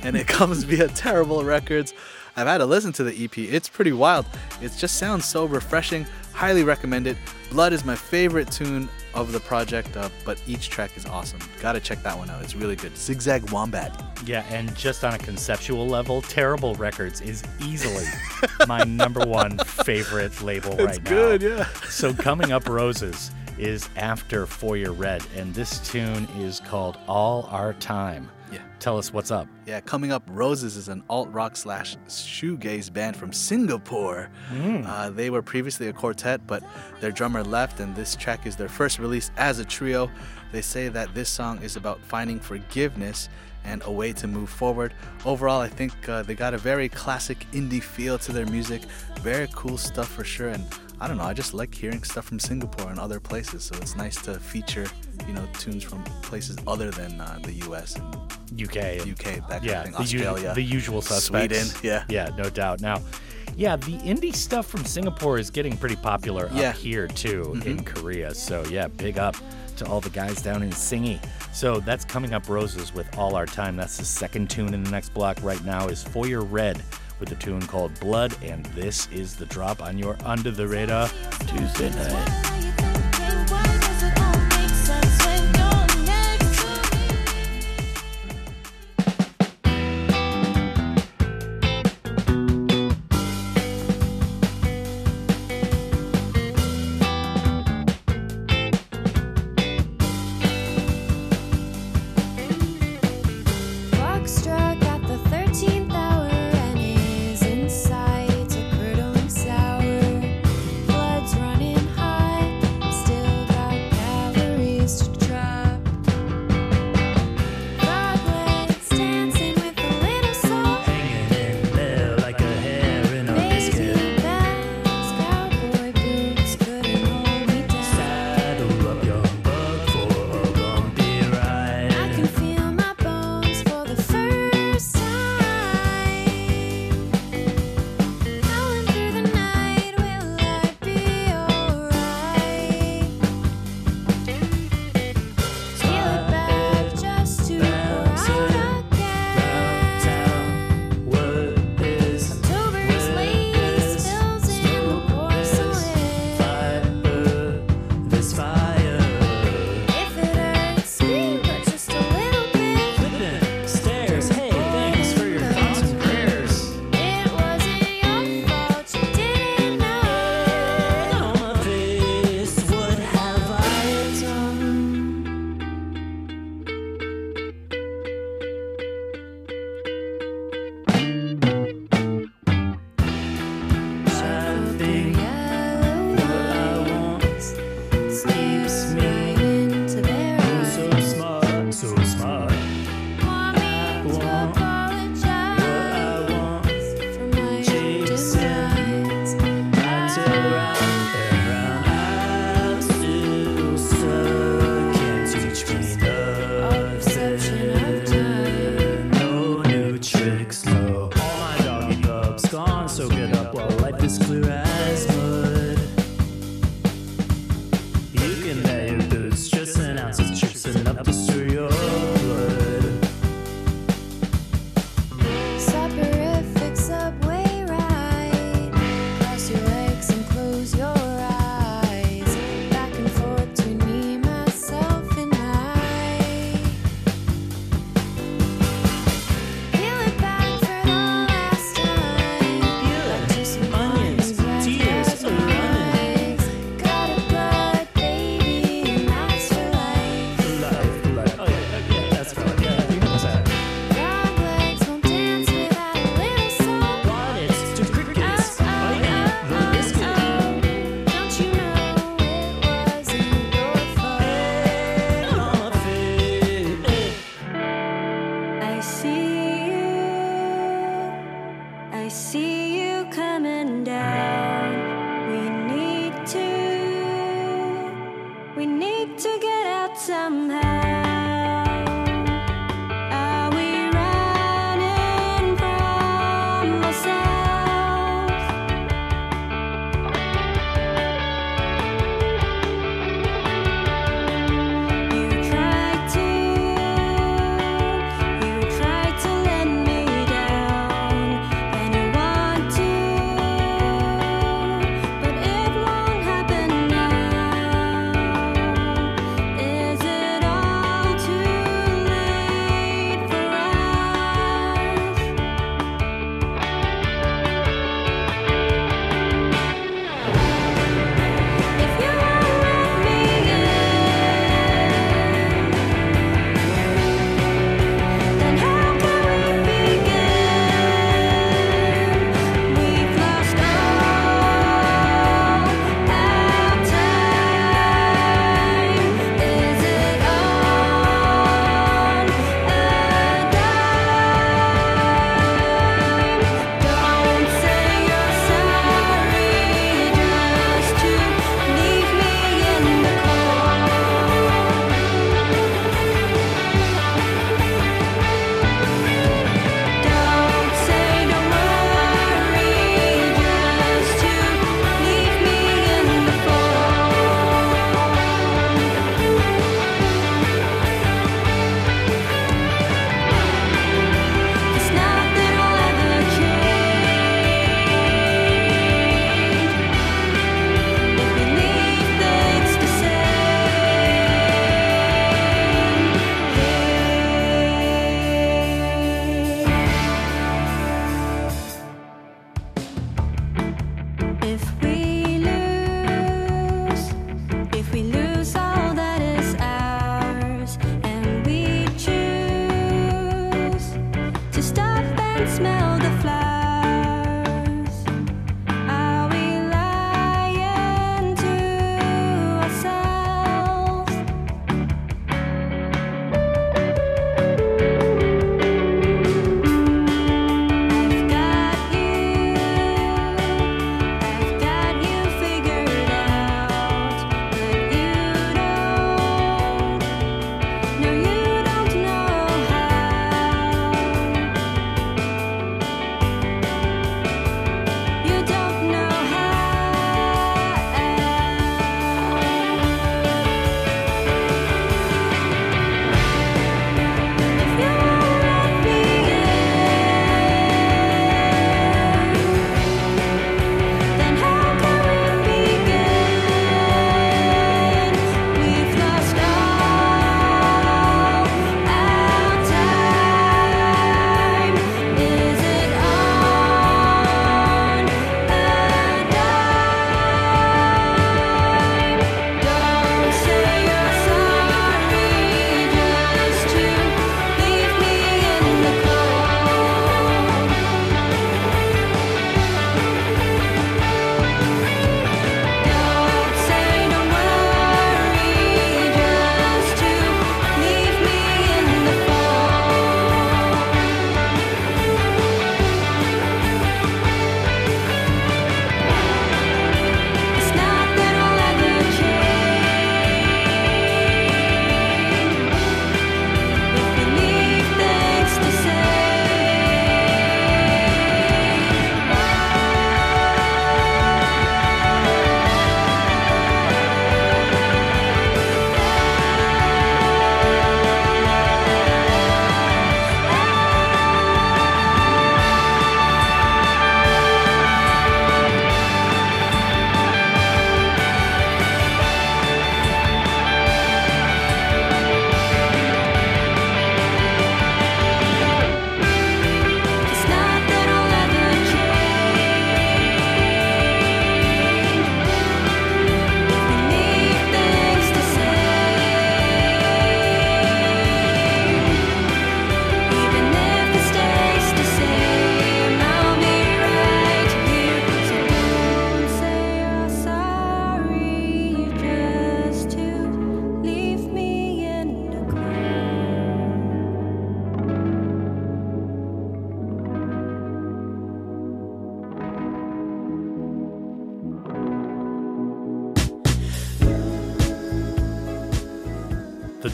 and it *laughs* comes via Terrible Records. I've had to listen to the EP. It's pretty wild. It just sounds so refreshing. Highly recommend it. Blood is my favorite tune of the project, uh, but each track is awesome. Gotta check that one out. It's really good. Zigzag Wombat. Yeah, and just on a conceptual level, Terrible Records is easily *laughs* my number one favorite label It's right now. good, yeah. So coming up, Roses is after Foyer Red, and this tune is called All Our Time. Yeah. Tell us what's up. Yeah, coming up, Roses is an alt rock slash shoegaze band from Singapore. Uh, they were previously a quartet, but their drummer left, and this track is their first release as a trio. They say that this song is about finding forgiveness and a way to move forward. Overall, I think uh, they got a very classic indie feel to their music. Very cool stuff for sure, and I don't know, I just like hearing stuff from Singapore and other places, so it's nice to feature, you know, tunes from places other than uh, the US and UK. and- UK, that kind yeah, of thing. the, Australia, the usual suspects. Sweden, yeah. Yeah, no doubt. Now, yeah, the indie stuff from Singapore is getting pretty popular Yeah. up here too in Mhm. Korea. So yeah, big up to all the guys down in Singi. So that's coming up Roses with All Our Time. That's the second tune in the next block right now is Foyer Red with a tune called Blood, and this is the drop on your Under the Radar Tuesday night.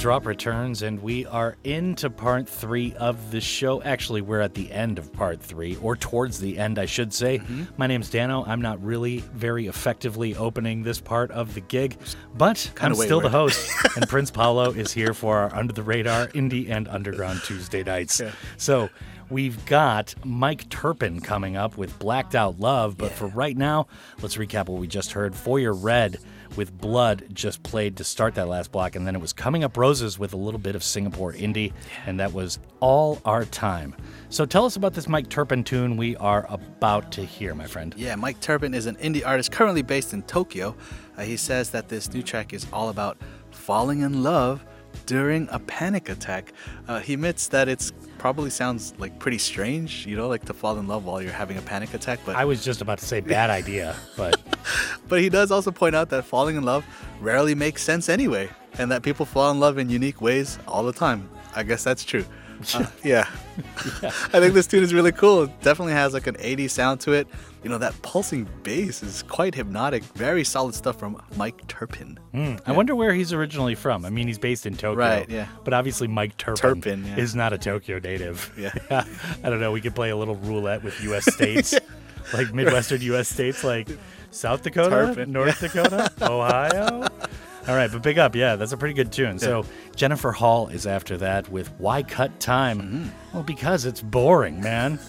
Drop returns, and we are into part three of the show. Actually, we're at the end of part three, or towards the end, I should say. Mm-hmm. My name's Dano. I'm not really very effectively opening this part of the gig, but Kinda I'm still the host, *laughs* and Prince Paolo is here for our Under the Radar Indie and Underground Tuesday nights. Yeah. So we've got Mike Turpin coming up with Blacked Out Love, but for right now, let's recap what we just heard. Foyer Red with Blood just played to start that last block, and then it was Coming Up Roses with a little bit of Singapore indie, and that was All Our Time. So tell us about this Mike Turpin tune we are about to hear, my friend. Yeah, Mike Turpin is an indie artist currently based in Tokyo. Uh, he says that this new track is all about falling in love during a panic attack. Uh, he admits that it's probably sounds like pretty strange, you know, like to fall in love while you're having a panic attack. But I was just about to say bad idea, but *laughs* but he does also point out that falling in love rarely makes sense anyway, and that people fall in love in unique ways all the time. I guess that's true. *laughs* Uh, *laughs* yeah. I think this tune is really cool. It definitely has like an 80s sound to it. You know, that pulsing bass is quite hypnotic. Very solid stuff from Mike Turpin. Hmm, I wonder where he's originally from. I mean, he's based in Tokyo. Right, yeah. But obviously, Mike Turpin, Turpin, yeah. is not a Tokyo native. *laughs* Yeah. *laughs* I don't know. We could play a little roulette with U.S. *laughs* states, like Midwestern U.S. states, like South Dakota, Turpin, North Dakota, Ohio. All right, but big up. Yeah, that's a pretty good tune. So Jennifer Hall is after that with Why Cut Time? Mm-hmm. Well, because it's boring, man.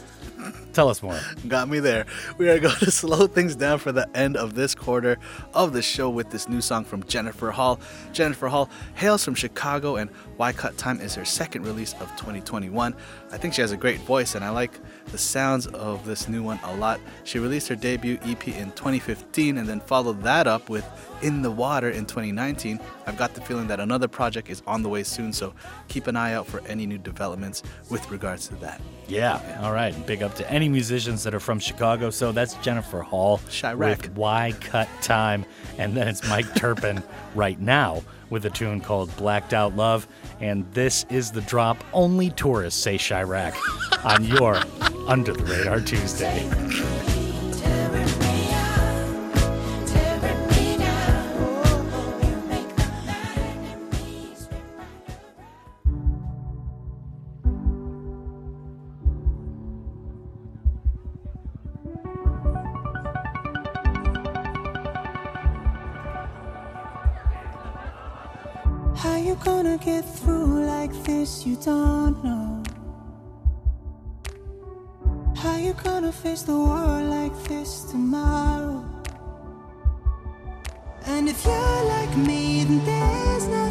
Tell us more. Got me there. We are going *laughs* to slow things down for the end of this quarter of the show with this new song from Jennifer Hall. Jennifer Hall hails from Chicago, and Why Cut Time is her second release of 2021. I think she has a great voice, and I like the sounds of this new one a lot. She released her debut EP in 2015 and then followed that up with In the Water in 2019. I've got the feeling that another project is on the way soon, so keep an eye out for any new developments with regards to that. Yeah. All right. Big up to any musicians that are from Chicago. So that's Jennifer Hall Chiraq. with Why Cut Time. And then it's Mike *laughs* Turpin right now with a tune called Blacked Out Love. And this is the drop only tourists say Chiraq on your Under the Radar Tuesday. Gonna get through like this? You don't know. How you gonna face the world like this tomorrow? And if you're like me, then there's nothing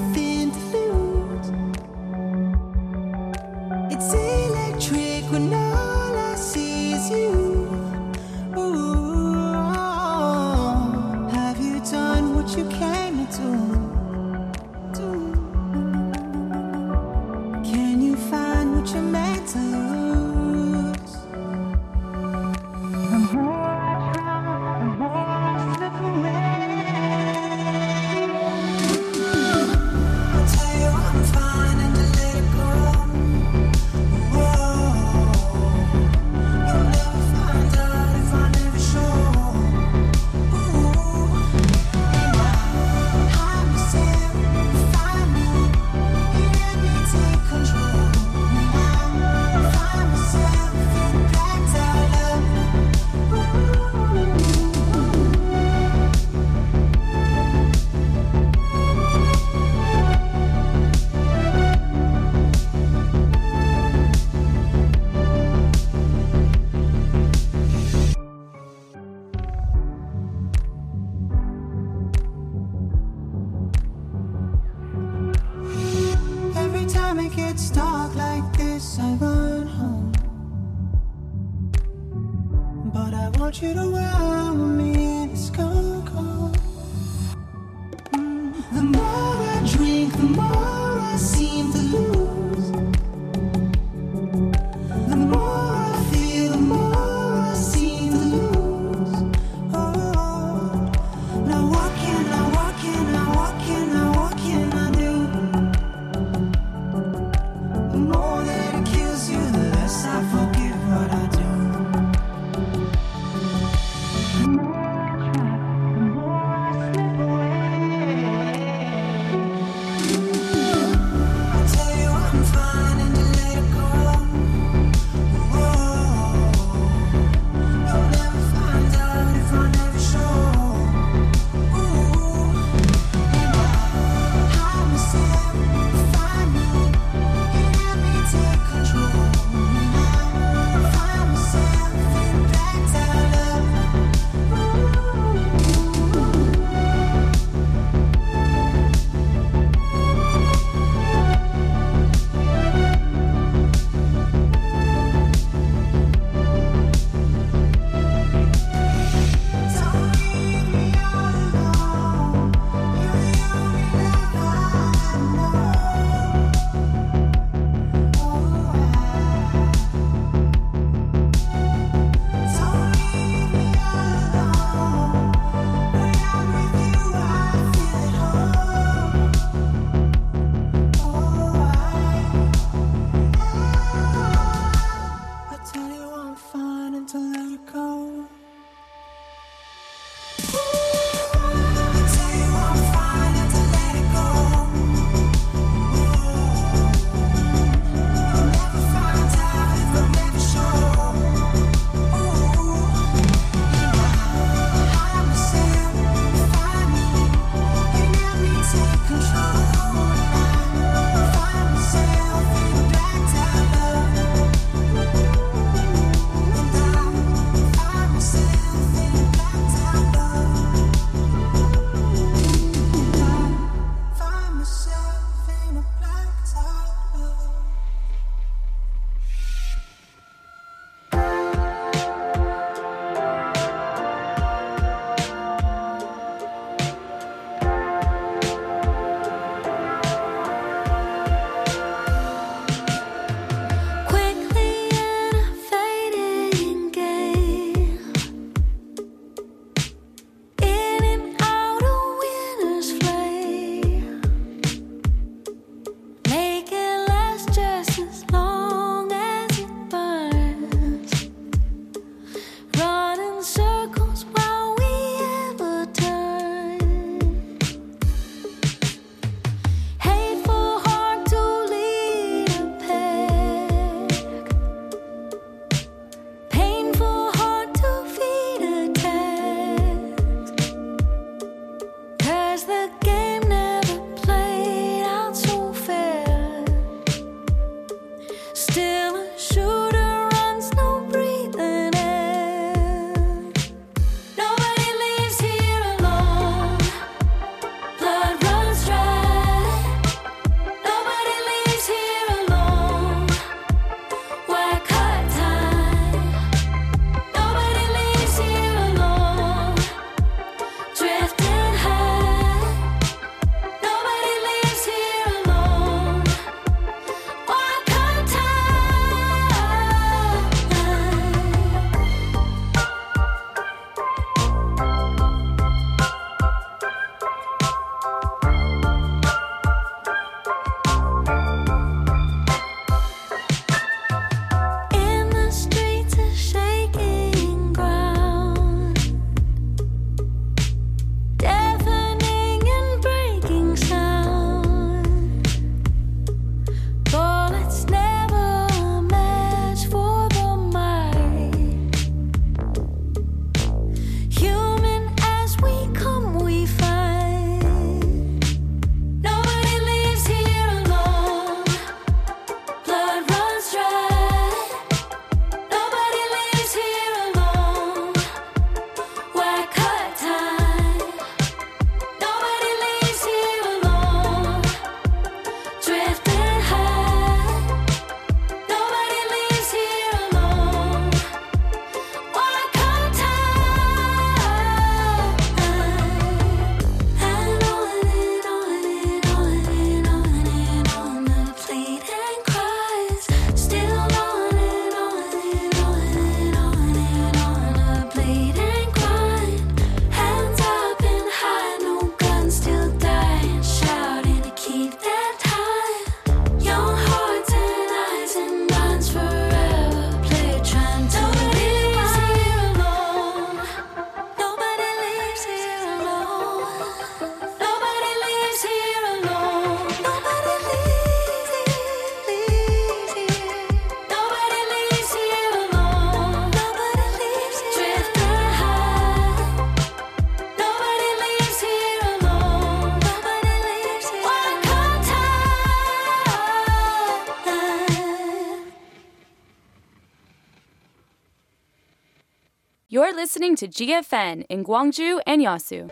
to GFN in Gwangju and Yeosu.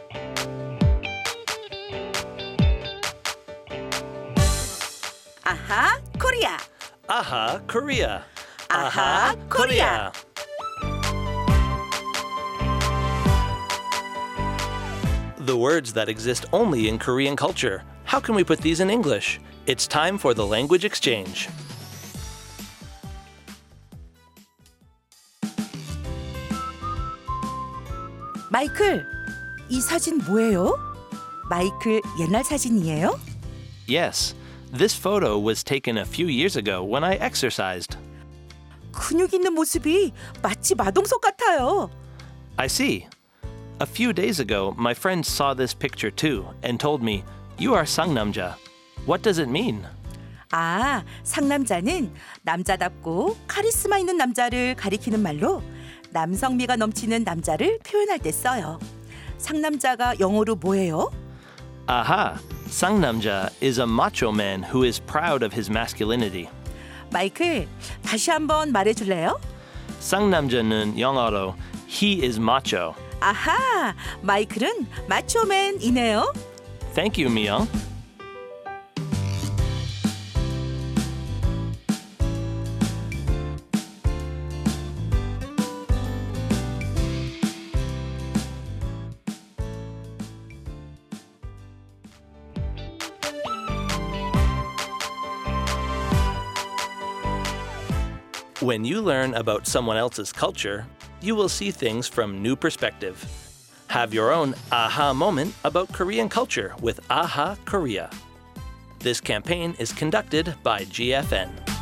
Aha, Korea. Aha, Korea. Aha, Korea. The words that exist only in Korean culture. How can we put these in English? It's time for the language exchange. 마이클 이 사진 뭐예요? 마이클 옛날 사진이에요? Yes, this photo was taken a few years ago when I exercised. 근육 있는 모습이 마치 마동석 같아요. I see. A few days ago, my friend saw this picture too and told me, You are Sangnamja. What does it mean? 아, 상남자는 남자답고 카리스마 있는 남자를 가리키는 말로 남성미가 넘치는 남자를 표현할 때 써요. 상남자가 영어로 뭐예요? Aha! Sangnamja is a macho man who is proud of his masculinity. 마이클, 다시 한번 말해 줄래요? Sangnamja는 영어로 he is macho. 아하, 마이클은 마초맨이네요. Thank you, Myung. When you learn about someone else's culture, you will see things from new perspective. Have your own aha moment about Korean culture with Aha Korea. This campaign is conducted by GFN.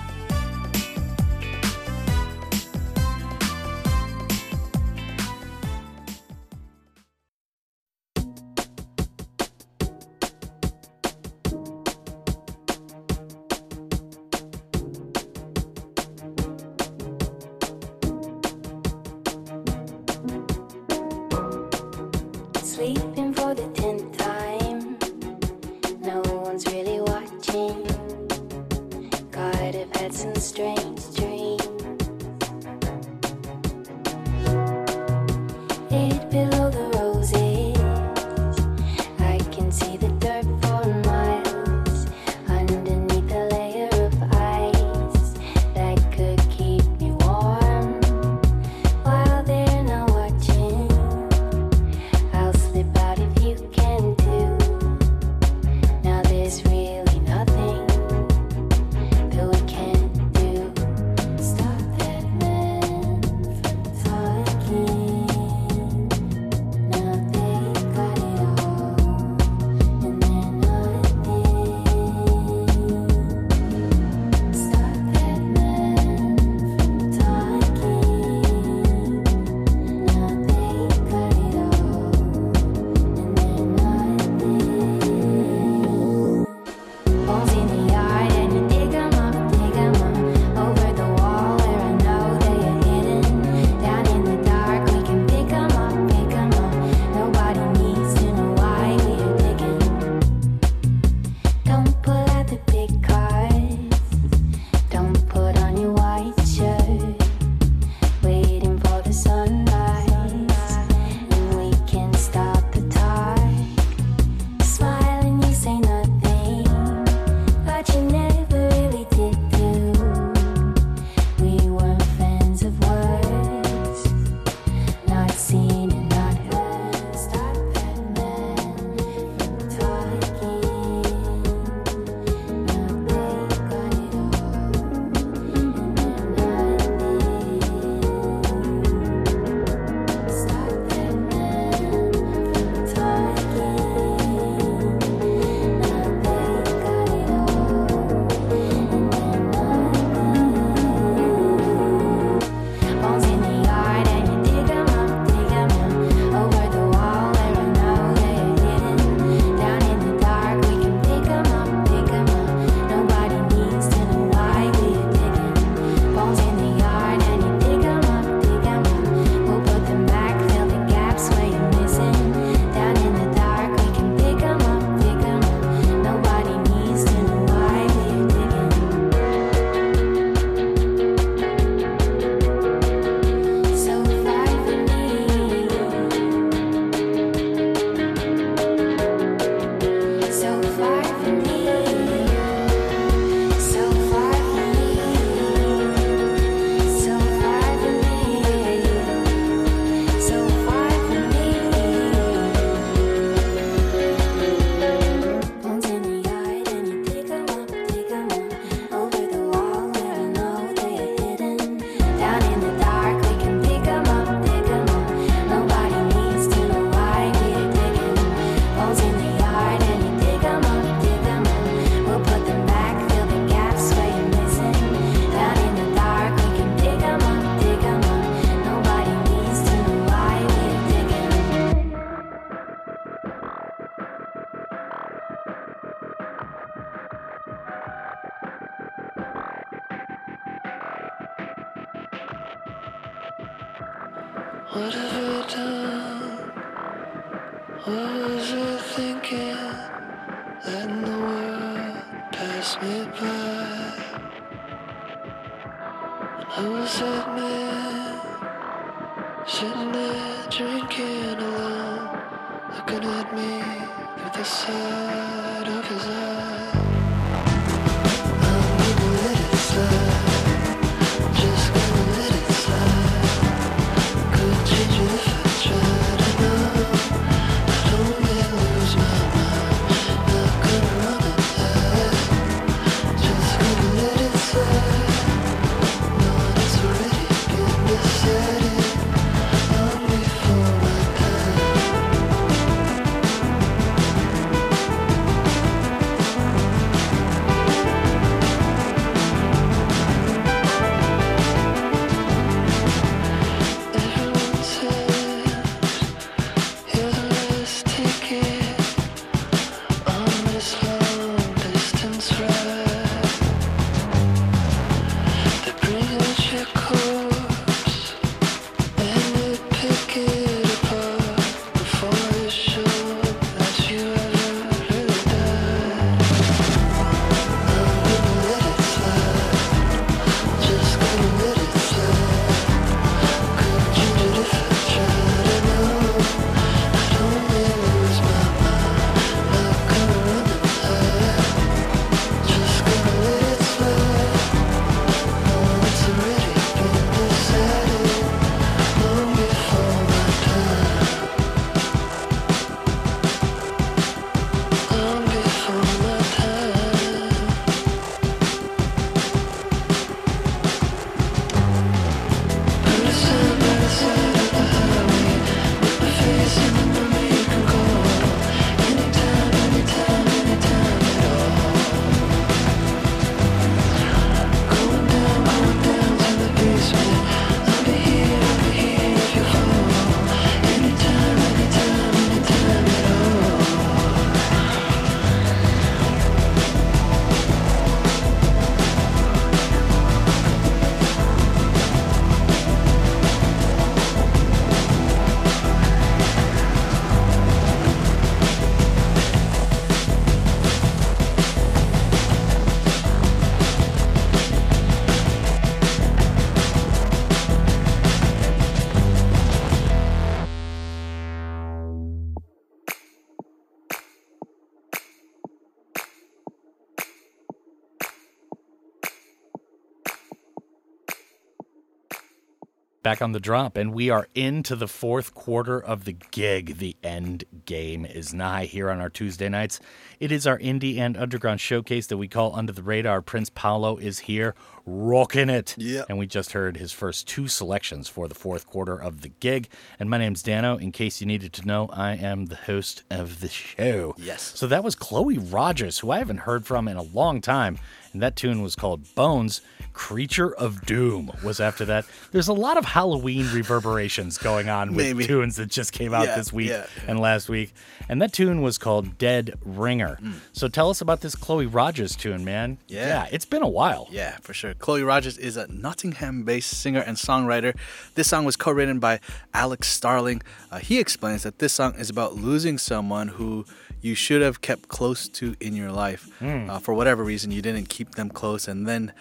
Back on the drop, and we are into the fourth quarter of the gig. The end game is nigh here on our Tuesday nights. It is our indie and underground showcase that we call Under the Radar. Prince Paolo is here, rocking it. Yeah. And we just heard his first two selections for the fourth quarter of the gig. And my name's Dano. In case you needed to know, I am the host of the show. Yes. So that was Chloe Rodgers, who I haven't heard from in a long time. And that tune was called Bones. Creature of Doom was after that. There's a lot of Halloween reverberations going on with Maybe. tunes that just came out Yeah, this week yeah, and last week. And that tune was called Dead Ringer. So tell us about this Chloe Rodgers tune, man. Mm. Yeah. it's been a while. Yeah, for sure. Chloe Rodgers is a Nottingham based singer and songwriter. This song was co written by Alex Starling. Uh, he explains that this song is about losing someone who you should have kept close to in your life. Hmm. Uh, for whatever reason, you didn't keep them close, and then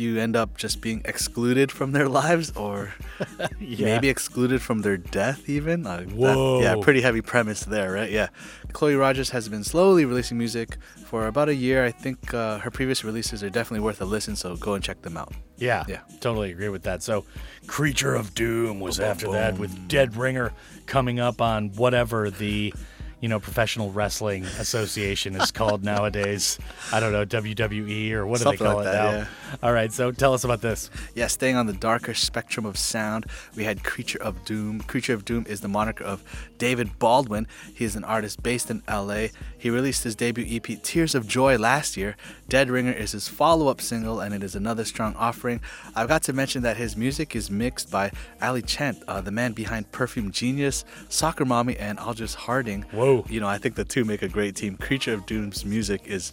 you end up just being excluded from their lives or *laughs* Yeah. maybe excluded from their death, even. Uh, that- Whoa. yeah, pretty heavy premise there, right? Yeah. Chloe Rodgers has been slowly releasing music for about a year. I think uh, her previous releases are definitely worth a listen, so go and check them out. Yeah, Yeah. totally agree with that. So, Creature of Doom was after that, with Dead Ringer coming up on whatever the you know professional wrestling association is called nowadays. I don't know WWE or what do they call like it that, now? yeah. All right, so tell us about this. Yeah, staying on the darker spectrum of sound, we had Creature of Doom. Creature of Doom is the moniker of David Baldwin. He is an artist based in LA. He released his debut EP, Tears of Joy, last year. Dead Ringer is his follow up single, and it is another strong offering. I've got to mention that his music is mixed by Ali Chant, uh, the man behind Perfume Genius, Soccer Mommy, and Aldous Harding. Whoa. You know, I think the two make a great team. Creature of Doom's music is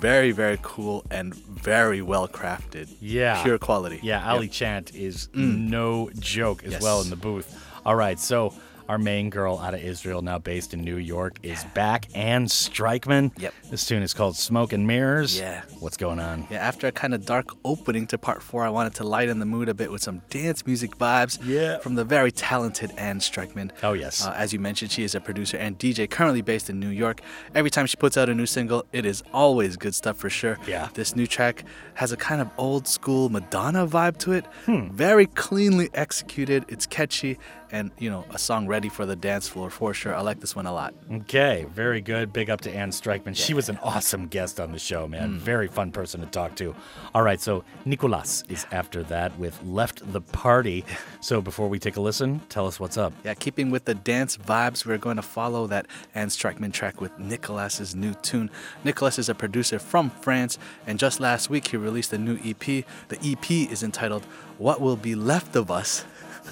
very, very cool and very well crafted. Yeah. Pure quality. Yeah, Ali Chant is Mm. no joke as Yes. well in the booth. All right, so our main girl out of Israel, now based in New York, is back. Ann Streichman. Yep. This tune is called Smoke and Mirrors. Yeah. What's going on? Yeah, after a kind of dark opening to part four, I wanted to lighten the mood a bit with some dance music vibes. Yeah. From the very talented Ann Streichman. Oh, yes. Uh, as you mentioned, she is a producer and DJ currently based in New York. Every time she puts out a new single, it is always good stuff for sure. Yeah. This new track has a kind of old school Madonna vibe to it. Hmm. Very cleanly executed. It's catchy and, you know, a song ready for the dance floor for sure. I like this one a lot. Okay, very good. Big up to Ann Streichman. She was an awesome guest on the show, man. Mm. Very fun person to talk to. All right, so Nicolas is after that with Left the Party. *laughs* So before we take a listen, tell us what's up. Yeah, keeping with the dance vibes, we're going to follow that Ann Streichman track with Nicolas's new tune. Nicolas is a producer from France, and just last week he released a new EP. The EP is entitled What Will Be Left of Us.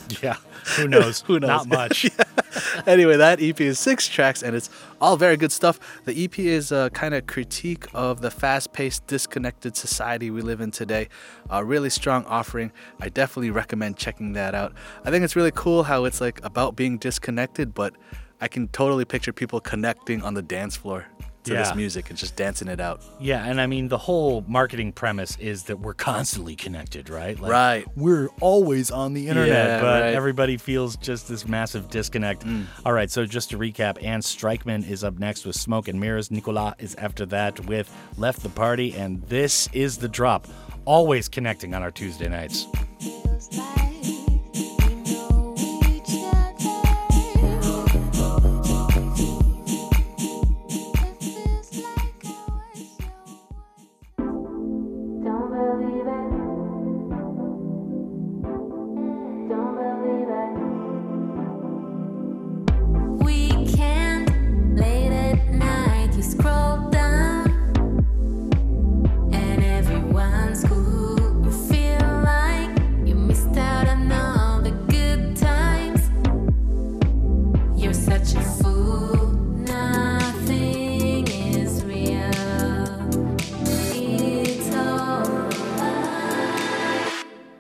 *laughs* Yeah, who knows? Who knows? Not much. *laughs* Yeah. Anyway, that EP is six tracks and it's all very good stuff. The EP is a kind of critique of the fast paced, disconnected society we live in today. A really strong offering. I definitely recommend checking that out. I think it's really cool how it's like about being disconnected, but I can totally picture people connecting on the dance floor to Yeah. this music and just dancing it out. Yeah, and I mean, the whole marketing premise is that we're constantly connected, right? Like, Right. We're always on the internet, Yeah, but right. Mm. everybody feels just this massive disconnect. All right, so just to recap, Ann Streichman is up next with Smoke and Mirrors. Nicolas is after that with Left the Party, and this is the drop. Always connecting on our Tuesday nights.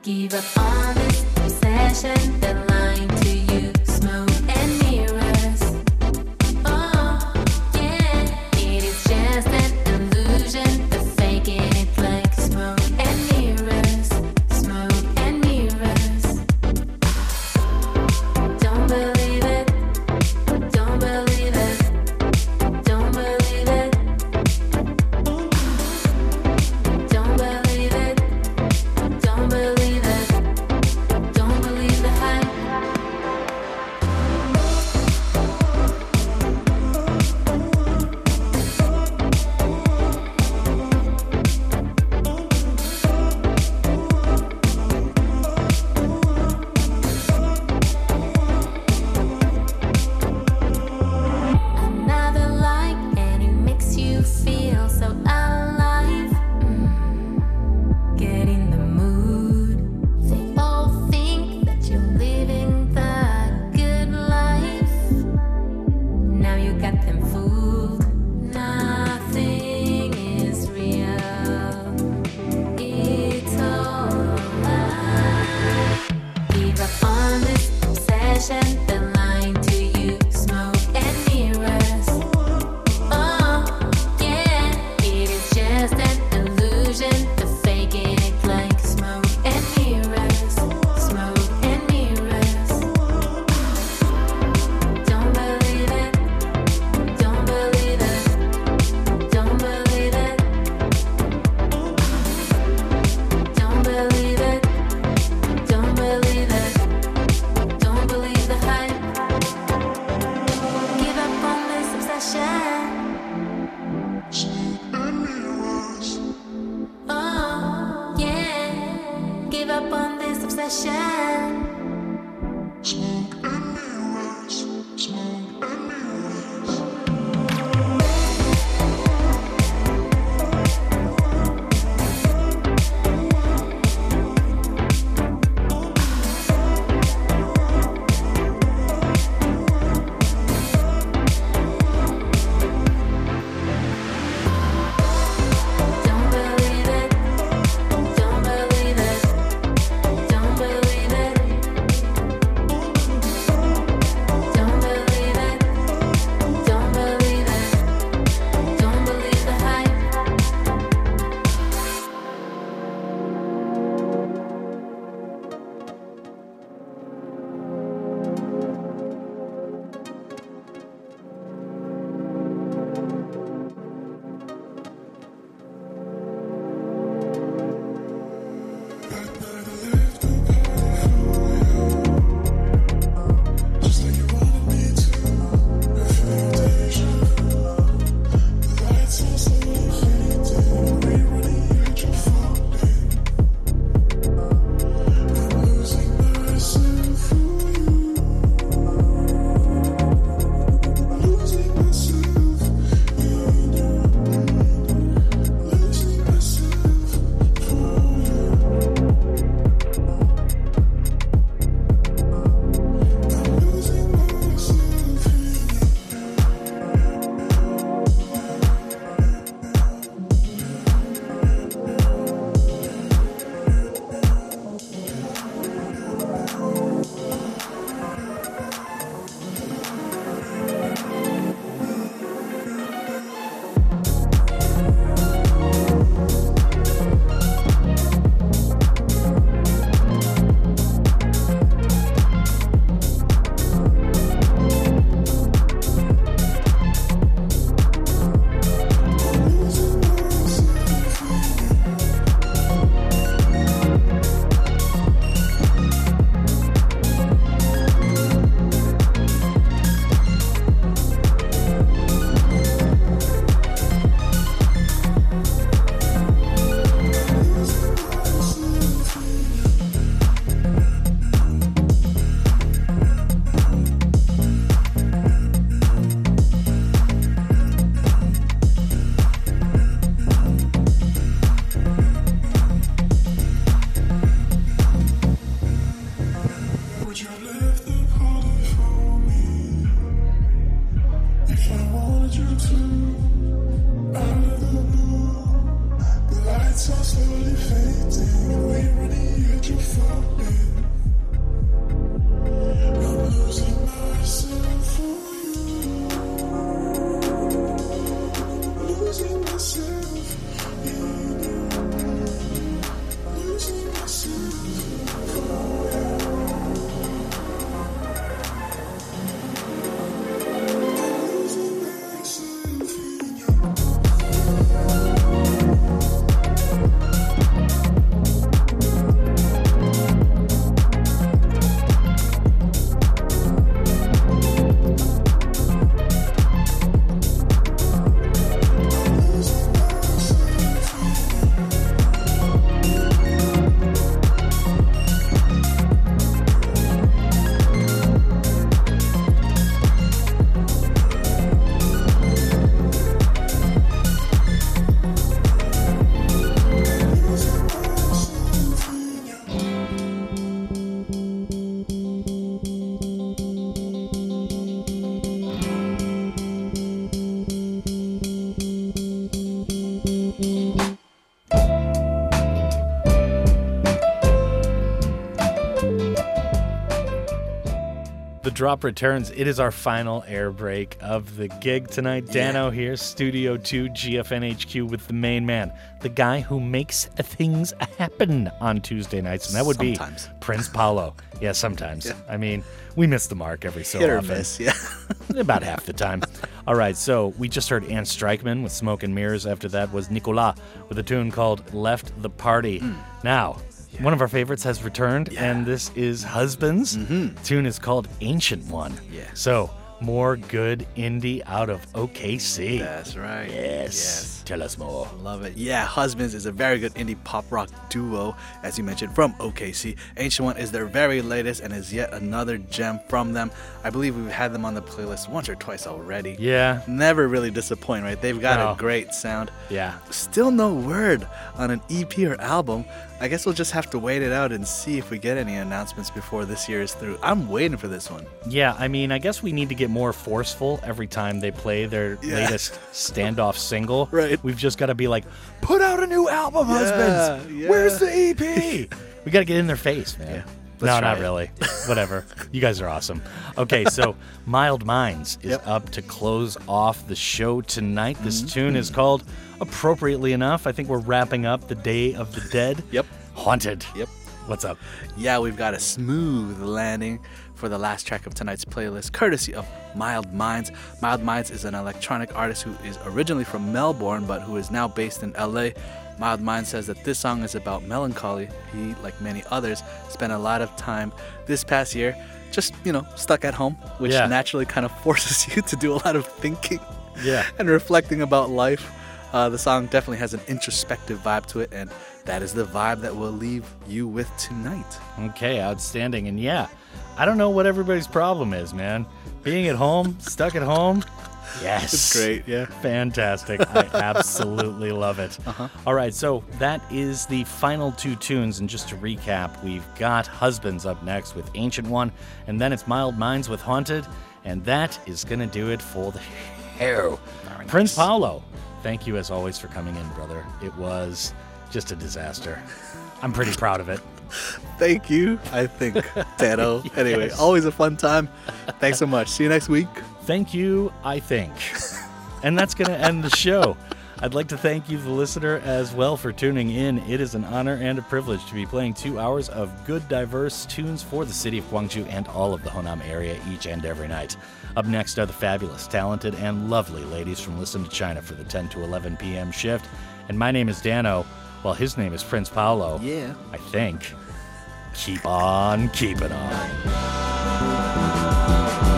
Give up on this obsession drop returns. It is our final air break of the gig tonight. Dano here, Studio 2 GFNHQ with the main man, the guy who makes things happen on Tuesday nights, and that would Sometimes. be Prince Paolo. *laughs* Yeah, sometimes. Yeah. I mean, we miss the mark every so Hit or often. miss, yeah. *laughs* About half the time. *laughs* All right, so we just heard Ann Streichman with Smoke and Mirrors. After that was Nicolas with a tune called Left the Party. Hmm. Now, one of our favorites has returned, and this is Husbands. Tune is called Ancient One. Mm-hmm. Yeah. So, more good indie out of OKC. That's right. Yes. Tell us more. Love it. Yeah, Husbands is a very good indie pop rock duo, as you mentioned, from OKC. Ancient One is their very latest and is yet another gem from them. I believe we've had them on the playlist once or twice already. Yeah. Never really disappoint, right? They've got No. a great sound. Yeah. Still no word on an EP or album. I guess we'll just have to wait it out and see if we get any announcements before this year is through. I'm waiting for this one. Yeah, I mean, I guess we need to get more forceful every time they play their Yeah. latest standoff single. *laughs* Right. We've just got to be like, put out a new album, Yeah, husbands. yeah. Where's the EP? *laughs* we got to get in their face, man. No, let's try not it. really. *laughs* Whatever. You guys are awesome. Okay, so *laughs* Mild Minds is up to close off the show tonight. This Mm-hmm. tune is called, appropriately enough, I think we're wrapping up the Day of the Dead. *laughs* Yep. Haunted. Yep. What's up? Yeah, we've got a smooth landing for the last track of tonight's playlist, courtesy of Mild Minds. Mild Minds is an electronic artist who is originally from Melbourne but who is now based in LA. Mild Mind says that this song is about melancholy. He, like many others, spent a lot of time this past year just, you know, stuck at home, which Yeah. naturally kind of *laughs* forces you to do a lot of thinking Yeah. *laughs* and reflecting about life. Uh, the song definitely has an introspective vibe to it, and that is the vibe that we'll leave you with tonight. Okay, outstanding. And yeah, I don't know what everybody's problem is, man. Being at home, stuck at home. Yes. It's great, yeah. Fantastic. I *laughs* absolutely love it. Uh-huh. All right, so that is the final two tunes. And just to recap, we've got Husbands up next with Ancient One, and then it's Mild Minds with Haunted. And that is going to do it for the *laughs* show. Prince Paolo, thank you as always for coming in, brother. It was just a disaster. I'm pretty proud of it. *laughs* Thank you, I think, Dano. Anyway, always a fun time. Thanks so much. See you next week. Thank you, I think. *laughs* and that's going to end the show. I'd like to thank you, the listener, as well for tuning in. It is an honor and a privilege to be playing two hours of good, diverse tunes for the city of Gwangju and all of the Honam area each and every night. Up next are the fabulous, talented, and lovely ladies from Listen to China for the 10 to 11 p.m. shift. And my name is Dano, while his name is Prince Paolo. Yeah. I think. Keep on keeping on.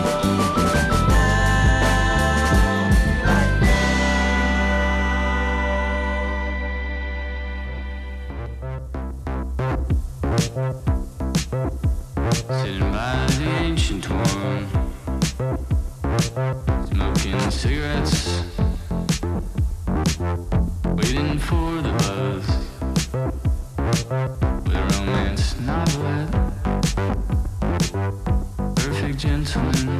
Sitting by the ancient one, smoking cigarettes, waiting for the buzz. With perfect gentleman,